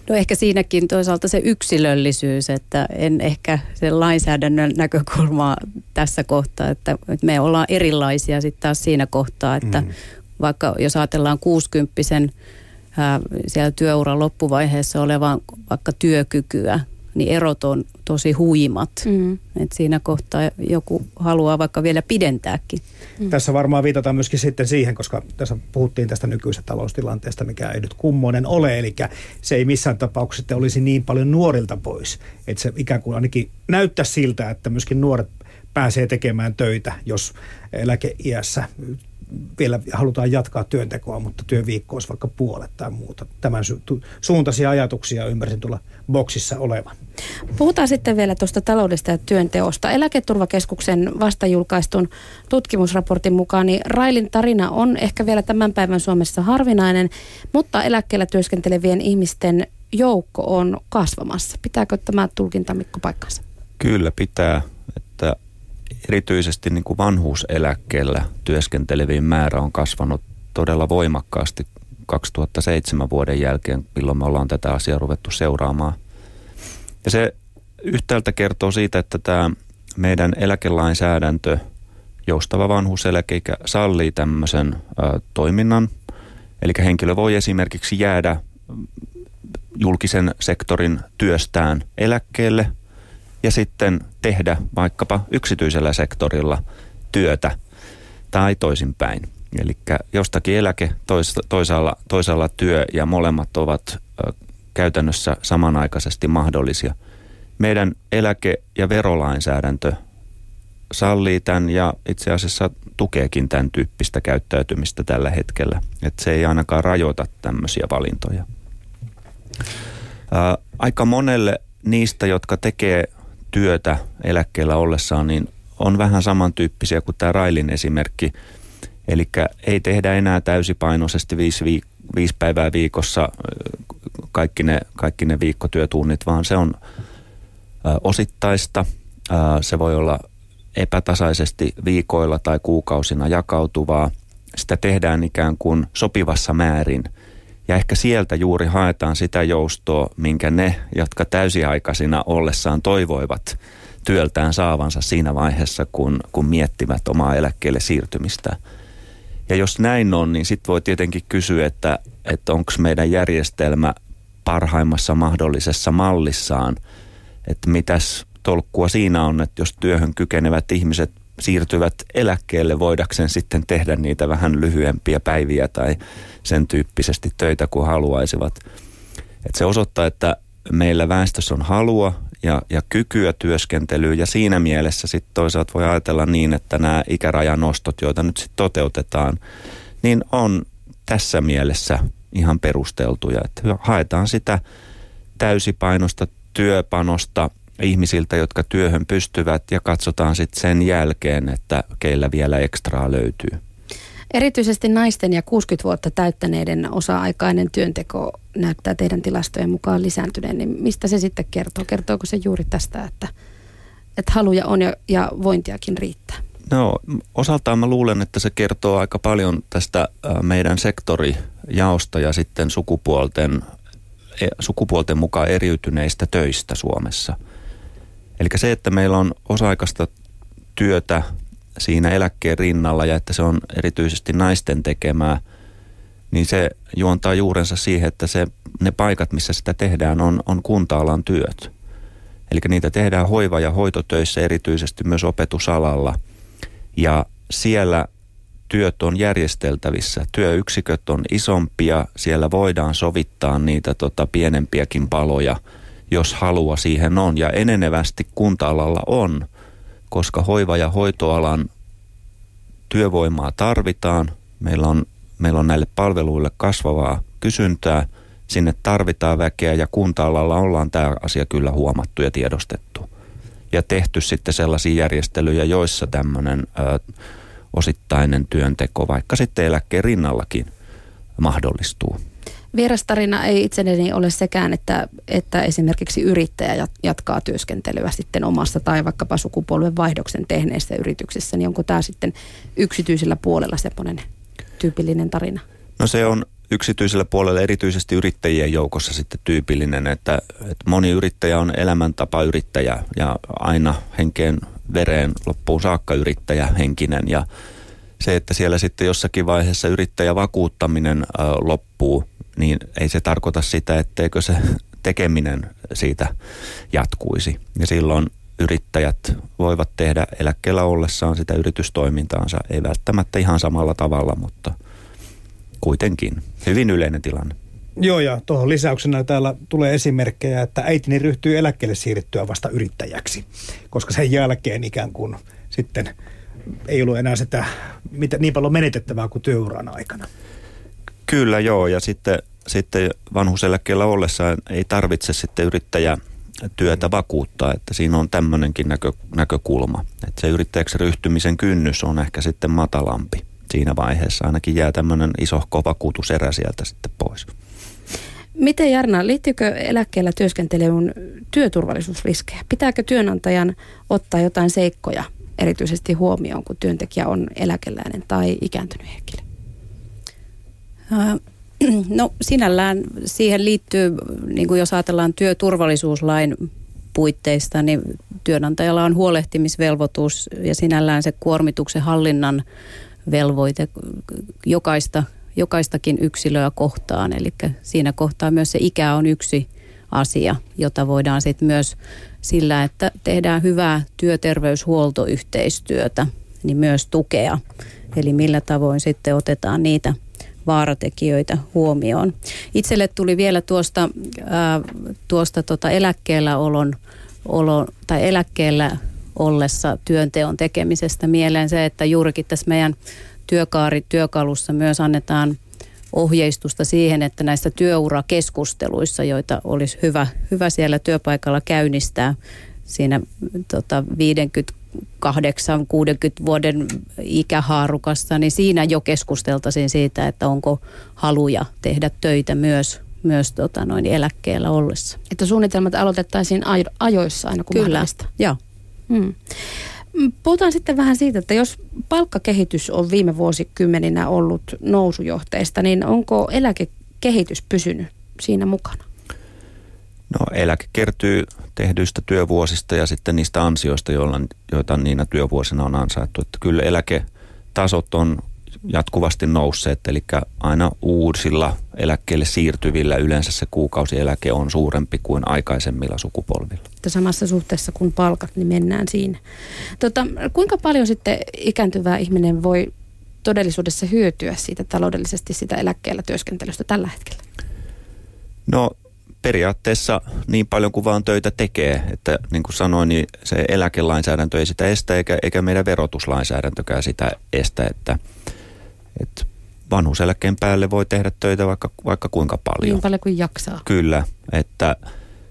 No ehkä siinäkin toisaalta se yksilöllisyys, että en ehkä sen lainsäädännön näkökulmaa tässä kohtaa, että me ollaan erilaisia sitten taas siinä kohtaa, että mm. vaikka jos ajatellaan 60 siellä työuran loppuvaiheessa olevan vaikka työkykyä, niin erot on tosi huimat. Mm. Et siinä kohtaa joku haluaa vaikka vielä pidentääkin. Mm. Tässä varmaan viitataan myöskin sitten siihen, koska tässä puhuttiin tästä nykyisestä taloustilanteesta, mikä ei nyt kummonen ole. Eli se ei missään tapauksessa olisi niin paljon nuorilta pois. Että se ikään kuin ainakin näyttää siltä, että myöskin nuoret pääsee tekemään töitä, jos eläkeiässä vielä halutaan jatkaa työntekoa, mutta työviikko olisi vaikka puolet tai muuta. Tämän su- suuntaisia ajatuksia ymmärsin tulla boksissa olevan. Puhutaan sitten vielä tuosta taloudesta ja työnteosta. Eläketurvakeskuksen vastajulkaistun tutkimusraportin mukaan niin Railin tarina on ehkä vielä tämän päivän Suomessa harvinainen, mutta eläkkeellä työskentelevien ihmisten joukko on kasvamassa. Pitääkö tämä tulkinta Mikko paikkansa? Kyllä pitää, että erityisesti niin kuin vanhuuseläkkeellä työskentelevien määrä on kasvanut todella voimakkaasti 2007 vuoden jälkeen, milloin me ollaan tätä asiaa ruvettu seuraamaan. Ja se yhtäältä kertoo siitä, että tämä meidän eläkelainsäädäntö, joustava vanhuuseläkeikä sallii tämmöisen ä, toiminnan. Eli henkilö voi esimerkiksi jäädä julkisen sektorin työstään eläkkeelle – ja sitten tehdä vaikkapa yksityisellä sektorilla työtä tai toisinpäin. Eli jostakin eläke, toisaalla, toisaalla työ ja molemmat ovat käytännössä samanaikaisesti mahdollisia. Meidän eläke- ja verolainsäädäntö sallii tämän ja itse asiassa tukeekin tämän tyyppistä käyttäytymistä tällä hetkellä. Että se ei ainakaan rajoita tämmöisiä valintoja. Ää, aika monelle niistä, jotka tekee työtä eläkkeellä ollessaan, niin on vähän samantyyppisiä kuin tämä Railin esimerkki. Eli ei tehdä enää täysipainoisesti viisi, viik- viisi päivää viikossa kaikki ne, kaikki ne viikkotyötunnit, vaan se on osittaista. Se voi olla epätasaisesti viikoilla tai kuukausina jakautuvaa. Sitä tehdään ikään kuin sopivassa määrin – ja ehkä sieltä juuri haetaan sitä joustoa, minkä ne, jotka täysiaikaisina ollessaan toivoivat työltään saavansa siinä vaiheessa, kun, kun miettivät omaa eläkkeelle siirtymistä. Ja jos näin on, niin sitten voi tietenkin kysyä, että, että onko meidän järjestelmä parhaimmassa mahdollisessa mallissaan, että mitäs tolkkua siinä on, että jos työhön kykenevät ihmiset siirtyvät eläkkeelle voidakseen sitten tehdä niitä vähän lyhyempiä päiviä tai sen tyyppisesti töitä kuin haluaisivat. Et se osoittaa, että meillä väestössä on halua ja, ja kykyä työskentelyyn ja siinä mielessä sitten toisaalta voi ajatella niin, että nämä ikärajanostot, joita nyt sitten toteutetaan, niin on tässä mielessä ihan perusteltuja. Että haetaan sitä täysipainosta työpanosta ihmisiltä, jotka työhön pystyvät ja katsotaan sitten sen jälkeen, että keillä vielä ekstraa löytyy. Erityisesti naisten ja 60 vuotta täyttäneiden osa-aikainen työnteko näyttää teidän tilastojen mukaan lisääntyneen, niin mistä se sitten kertoo? Kertooko se juuri tästä, että, että haluja on ja, ja vointiakin riittää? No osaltaan mä luulen, että se kertoo aika paljon tästä meidän sektorijaosta ja sitten sukupuolten, e, sukupuolten mukaan eriytyneistä töistä Suomessa – Eli se, että meillä on osa-aikaista työtä siinä eläkkeen rinnalla ja että se on erityisesti naisten tekemää, niin se juontaa juurensa siihen, että se, ne paikat, missä sitä tehdään, on, on kunta-alan työt. Eli niitä tehdään hoiva- ja hoitotöissä erityisesti myös opetusalalla. Ja siellä työt on järjesteltävissä. Työyksiköt on isompia, siellä voidaan sovittaa niitä tota, pienempiäkin paloja – jos halua siihen on. Ja enenevästi kunta-alalla on, koska hoiva- ja hoitoalan työvoimaa tarvitaan. Meillä on meillä on näille palveluille kasvavaa kysyntää, sinne tarvitaan väkeä ja kunta-alalla ollaan tämä asia kyllä huomattu ja tiedostettu. Ja tehty sitten sellaisia järjestelyjä, joissa tämmöinen osittainen työnteko, vaikka sitten eläkkeen rinnallakin, mahdollistuu. Vierastarina ei itselleni ole sekään, että, että esimerkiksi yrittäjä jatkaa työskentelyä sitten omassa tai vaikkapa sukupolven vaihdoksen tehneessä yrityksessä, niin onko tämä sitten yksityisellä puolella semmoinen tyypillinen tarina? No se on yksityisellä puolella erityisesti yrittäjien joukossa sitten tyypillinen, että, että moni yrittäjä on elämäntapa yrittäjä ja aina henkeen vereen loppuun saakka yrittäjä henkinen ja se, että siellä sitten jossakin vaiheessa yrittäjävakuuttaminen loppuu, niin ei se tarkoita sitä, etteikö se tekeminen siitä jatkuisi. Ja silloin yrittäjät voivat tehdä eläkkeellä ollessaan sitä yritystoimintaansa, ei välttämättä ihan samalla tavalla, mutta kuitenkin hyvin yleinen tilanne. Joo, ja tuohon lisäyksenä täällä tulee esimerkkejä, että äitini ryhtyy eläkkeelle siirryttyä vasta yrittäjäksi, koska sen jälkeen ikään kuin sitten ei ollut enää sitä mitä, niin paljon menetettävää kuin työuran aikana. Kyllä joo, ja sitten, sitten vanhuseläkkeellä ollessa ei tarvitse sitten yrittäjä työtä vakuuttaa, että siinä on tämmöinenkin näkö, näkökulma, että se yrittäjäksi ryhtymisen kynnys on ehkä sitten matalampi siinä vaiheessa. Ainakin jää tämmöinen isohko vakuutuserä sieltä sitten pois. Miten Jarna, liittyykö eläkkeellä työskentelyyn työturvallisuusriskejä? Pitääkö työnantajan ottaa jotain seikkoja erityisesti huomioon, kun työntekijä on eläkeläinen tai ikääntynyt henkilö? No sinällään siihen liittyy, niin kuin jos ajatellaan työturvallisuuslain puitteista, niin työnantajalla on huolehtimisvelvoitus ja sinällään se kuormituksen hallinnan velvoite jokaista, jokaistakin yksilöä kohtaan. Eli siinä kohtaa myös se ikä on yksi asia, jota voidaan sitten myös sillä, että tehdään hyvää työterveyshuoltoyhteistyötä, niin myös tukea. Eli millä tavoin sitten otetaan niitä vaaratekijöitä huomioon. Itselle tuli vielä tuosta, ää, tuosta tota eläkkeellä olon, olo, tai eläkkeellä ollessa työnteon tekemisestä mieleen se, että juurikin tässä meidän työkaarityökalussa myös annetaan ohjeistusta siihen, että näissä työurakeskusteluissa, joita olisi hyvä, hyvä siellä työpaikalla käynnistää siinä tota, 58 60 vuoden ikähaarukassa, niin siinä jo keskusteltaisiin siitä, että onko haluja tehdä töitä myös myös tota, noin eläkkeellä ollessa. Että suunnitelmat aloitettaisiin ajoissa aina kun Kyllä, mahdollista. joo. Hmm. Puhutaan sitten vähän siitä, että jos palkkakehitys on viime vuosikymmeninä ollut nousujohteista, niin onko eläkekehitys pysynyt siinä mukana? No eläke kertyy tehdyistä työvuosista ja sitten niistä ansioista, joilla, joita niinä työvuosina on ansaittu. Että kyllä eläketasot on jatkuvasti nousseet, eli aina uusilla eläkkeelle siirtyvillä yleensä se kuukausieläke on suurempi kuin aikaisemmilla sukupolvilla. Että samassa suhteessa kuin palkat, niin mennään siinä. Tota, kuinka paljon sitten ikääntyvä ihminen voi todellisuudessa hyötyä siitä taloudellisesti sitä eläkkeellä työskentelystä tällä hetkellä? No periaatteessa niin paljon kuin vaan töitä tekee, että niin kuin sanoin, niin se eläkelainsäädäntö ei sitä estä eikä, eikä meidän verotuslainsäädäntökään sitä estä, että, että vanhuseläkkeen päälle voi tehdä töitä vaikka, vaikka kuinka paljon. Niin paljon kuin jaksaa. Kyllä, että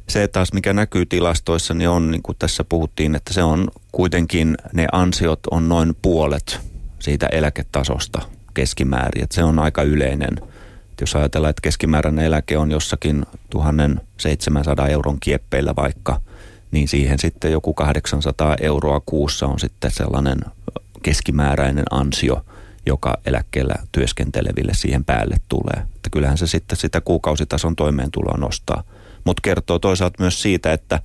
se taas mikä näkyy tilastoissa, niin on niin kuin tässä puhuttiin, että se on kuitenkin ne ansiot on noin puolet siitä eläketasosta keskimäärin, että se on aika yleinen. Että jos ajatellaan, että keskimääräinen eläke on jossakin 1700 euron kieppeillä vaikka, niin siihen sitten joku 800 euroa kuussa on sitten sellainen keskimääräinen ansio – joka eläkkeellä työskenteleville siihen päälle tulee. Että kyllähän se sitten sitä kuukausitason toimeentuloa nostaa. Mutta kertoo toisaalta myös siitä, että,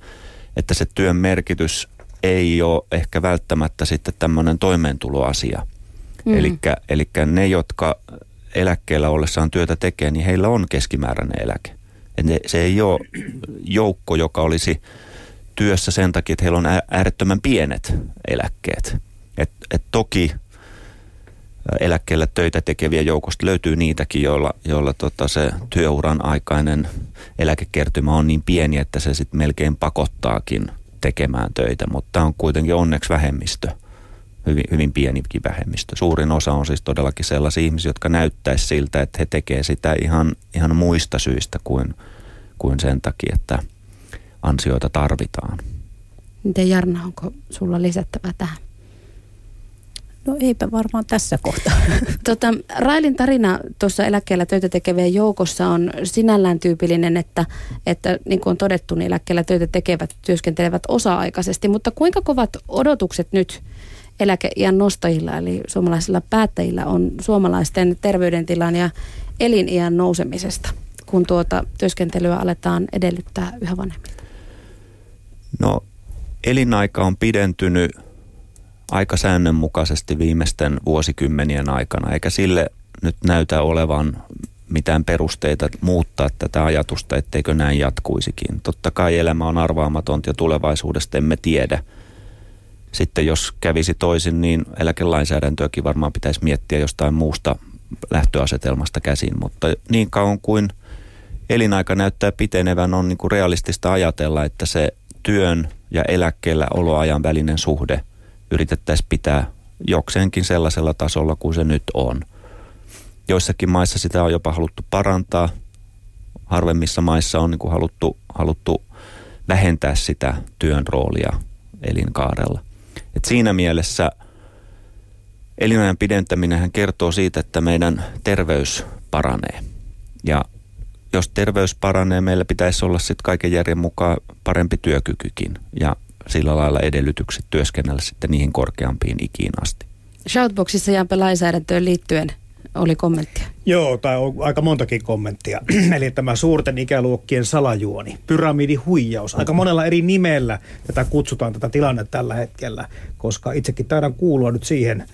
että se työn merkitys ei ole ehkä välttämättä sitten tämmöinen toimeentuloasia. Mm. Eli ne, jotka eläkkeellä ollessaan työtä tekee, niin heillä on keskimääräinen eläke. Et ne, se ei ole joukko, joka olisi työssä sen takia, että heillä on äärettömän pienet eläkkeet. Et, et toki eläkkeelle töitä tekevien joukosta löytyy niitäkin, joilla, joilla tota se työuran aikainen eläkekertymä on niin pieni, että se sitten melkein pakottaakin tekemään töitä, mutta tämä on kuitenkin onneksi vähemmistö hyvin, hyvin pienikin vähemmistö. Suurin osa on siis todellakin sellaisia ihmisiä, jotka näyttäisi siltä, että he tekevät sitä ihan, ihan muista syistä kuin, kuin sen takia, että ansioita tarvitaan. Miten Jarna, onko sulla lisättävää tähän? No eipä varmaan tässä kohtaa. Tota, Railin tarina tuossa eläkkeellä töitä tekevien joukossa on sinällään tyypillinen, että, että niin kuin on todettu, niin eläkkeellä töitä tekevät työskentelevät osa-aikaisesti. Mutta kuinka kovat odotukset nyt eläkeiän nostajilla, eli suomalaisilla päättäjillä, on suomalaisten terveydentilan ja eliniän nousemisesta, kun tuota työskentelyä aletaan edellyttää yhä vanhemmilta? No elinaika on pidentynyt aika säännönmukaisesti viimeisten vuosikymmenien aikana, eikä sille nyt näytä olevan mitään perusteita muuttaa tätä ajatusta, etteikö näin jatkuisikin. Totta kai elämä on arvaamatonta ja tulevaisuudesta emme tiedä. Sitten jos kävisi toisin, niin eläkelainsäädäntöäkin varmaan pitäisi miettiä jostain muusta lähtöasetelmasta käsin, mutta niin kauan kuin elinaika näyttää pitenevän, on niin kuin realistista ajatella, että se työn ja eläkkeellä oloajan välinen suhde – yritettäisiin pitää jokseenkin sellaisella tasolla kuin se nyt on. Joissakin maissa sitä on jopa haluttu parantaa. Harvemmissa maissa on niin kuin haluttu, haluttu vähentää sitä työn roolia elinkaarella. Et siinä mielessä elinajan pidentäminen kertoo siitä, että meidän terveys paranee. Ja jos terveys paranee, meillä pitäisi olla sitten kaiken järjen mukaan parempi työkykykin. Ja sillä lailla edellytykset työskennellä sitten niihin korkeampiin ikiin asti. Shoutboxissa Jampe lainsäädäntöön liittyen oli kommenttia. Joo, tai on aika montakin kommenttia. Eli tämä suurten ikäluokkien salajuoni, pyramidihuijaus. Aika monella eri nimellä tätä kutsutaan tätä tilannetta tällä hetkellä, koska itsekin taidan kuulua nyt siihen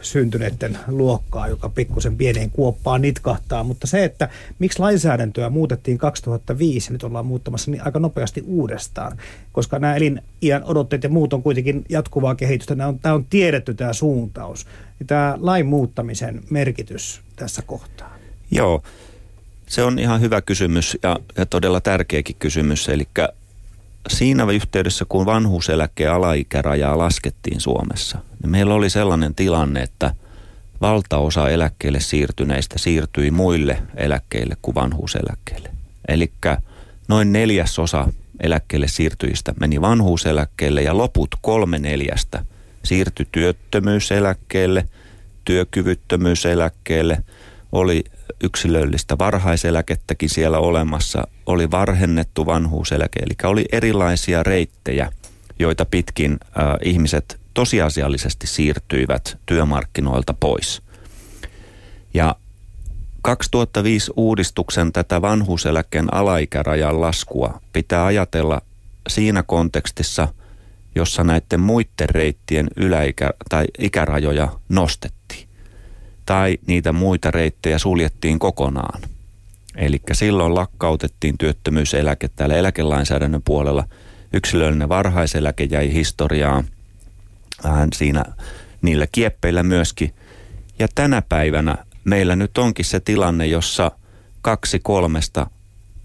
syntyneiden luokkaa, joka pikkusen pieneen kuoppaan nitkahtaa. Mutta se, että miksi lainsäädäntöä muutettiin 2005, nyt ollaan muuttamassa niin aika nopeasti uudestaan, koska nämä eliniän odotteet ja muut on kuitenkin jatkuvaa kehitystä. Nämä on, tämä on tiedetty tämä suuntaus. Tämä lain muuttamisen merkitys tässä kohtaa. Joo, se on ihan hyvä kysymys ja, ja todella tärkeäkin kysymys. Eli siinä yhteydessä, kun vanhuuseläkkeen alaikärajaa laskettiin Suomessa, niin meillä oli sellainen tilanne, että valtaosa eläkkeelle siirtyneistä siirtyi muille eläkkeille kuin vanhuuseläkkeelle. Eli noin neljäsosa eläkkeelle siirtyjistä meni vanhuuseläkkeelle ja loput kolme neljästä siirtyi työttömyyseläkkeelle, työkyvyttömyyseläkkeelle, oli yksilöllistä varhaiseläkettäkin siellä olemassa, oli varhennettu vanhuuseläke, eli oli erilaisia reittejä, joita pitkin äh, ihmiset tosiasiallisesti siirtyivät työmarkkinoilta pois. Ja 2005 uudistuksen tätä vanhuuseläkkeen alaikärajan laskua pitää ajatella siinä kontekstissa, jossa näiden muiden reittien yläikä- tai ikärajoja nostettiin tai niitä muita reittejä suljettiin kokonaan. Eli silloin lakkautettiin työttömyyseläke täällä eläkelainsäädännön puolella. Yksilöllinen varhaiseläke jäi historiaan vähän siinä niillä kieppeillä myöskin. Ja tänä päivänä meillä nyt onkin se tilanne, jossa kaksi kolmesta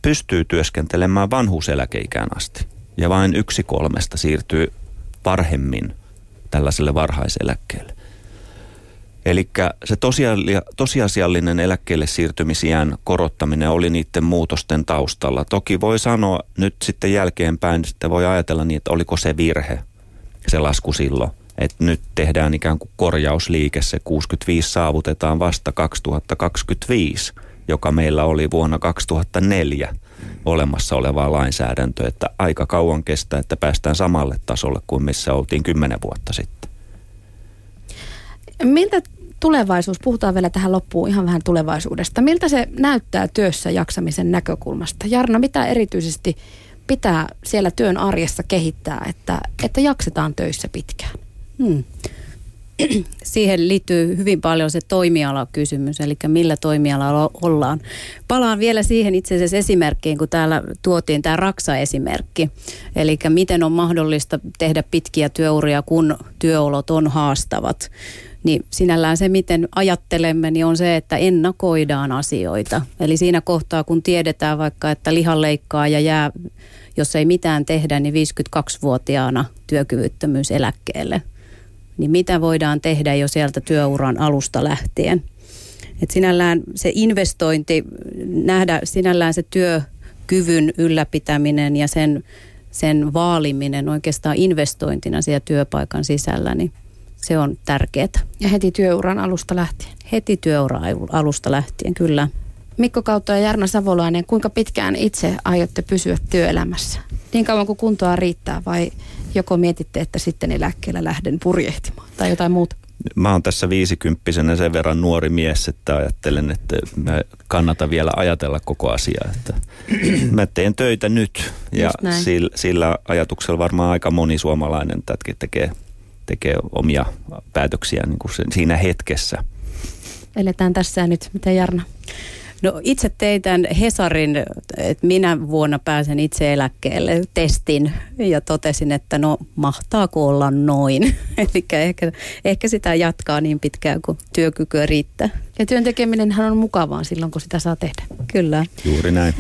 pystyy työskentelemään vanhuuseläkeikään asti. Ja vain yksi kolmesta siirtyy varhemmin tällaiselle varhaiseläkkeelle. Eli se tosiasiallinen eläkkeelle siirtymisiän korottaminen oli niiden muutosten taustalla. Toki voi sanoa nyt sitten jälkeenpäin, että voi ajatella niin, että oliko se virhe, se lasku silloin. Että nyt tehdään ikään kuin korjausliike, se 65 saavutetaan vasta 2025, joka meillä oli vuonna 2004 olemassa olevaa lainsäädäntöä. Että aika kauan kestää, että päästään samalle tasolle kuin missä oltiin kymmenen vuotta sitten. Miltä tulevaisuus, puhutaan vielä tähän loppuun ihan vähän tulevaisuudesta. Miltä se näyttää työssä jaksamisen näkökulmasta? Jarno, mitä erityisesti pitää siellä työn arjessa kehittää, että, että jaksetaan töissä pitkään? Hmm. Siihen liittyy hyvin paljon se toimialakysymys, eli millä toimialalla ollaan. Palaan vielä siihen itse asiassa esimerkkiin, kun täällä tuotiin tämä Raksa-esimerkki. Eli miten on mahdollista tehdä pitkiä työuria, kun työolot on haastavat niin sinällään se, miten ajattelemme, niin on se, että ennakoidaan asioita. Eli siinä kohtaa, kun tiedetään vaikka, että lihanleikkaa ja jää, jos ei mitään tehdä, niin 52-vuotiaana työkyvyttömyyseläkkeelle. niin mitä voidaan tehdä jo sieltä työuran alusta lähtien. Et sinällään se investointi, nähdä sinällään se työkyvyn ylläpitäminen ja sen, sen vaaliminen oikeastaan investointina siellä työpaikan sisällä, niin se on tärkeää. Ja heti työuran alusta lähtien. Heti työuran alusta lähtien, kyllä. Mikko Kautta ja Jarna Savolainen, kuinka pitkään itse aiotte pysyä työelämässä? Niin kauan kuin kuntoa riittää vai joko mietitte, että sitten eläkkeellä lähden purjehtimaan tai jotain muuta? Mä oon tässä viisikymppisenä sen verran nuori mies, että ajattelen, että mä kannata vielä ajatella koko asiaa. Että mä teen töitä nyt ja sillä, sillä ajatuksella varmaan aika moni suomalainen tätkin tekee, tekee omia päätöksiä niin kuin sen, siinä hetkessä. Eletään tässä ja nyt. Miten Jarna? No itse tein tämän Hesarin, että minä vuonna pääsen itse eläkkeelle testin ja totesin, että no mahtaako olla noin. Eli ehkä, ehkä sitä jatkaa niin pitkään kuin työkykyä riittää. Ja työn tekeminenhän on mukavaa silloin, kun sitä saa tehdä. Kyllä. Juuri näin.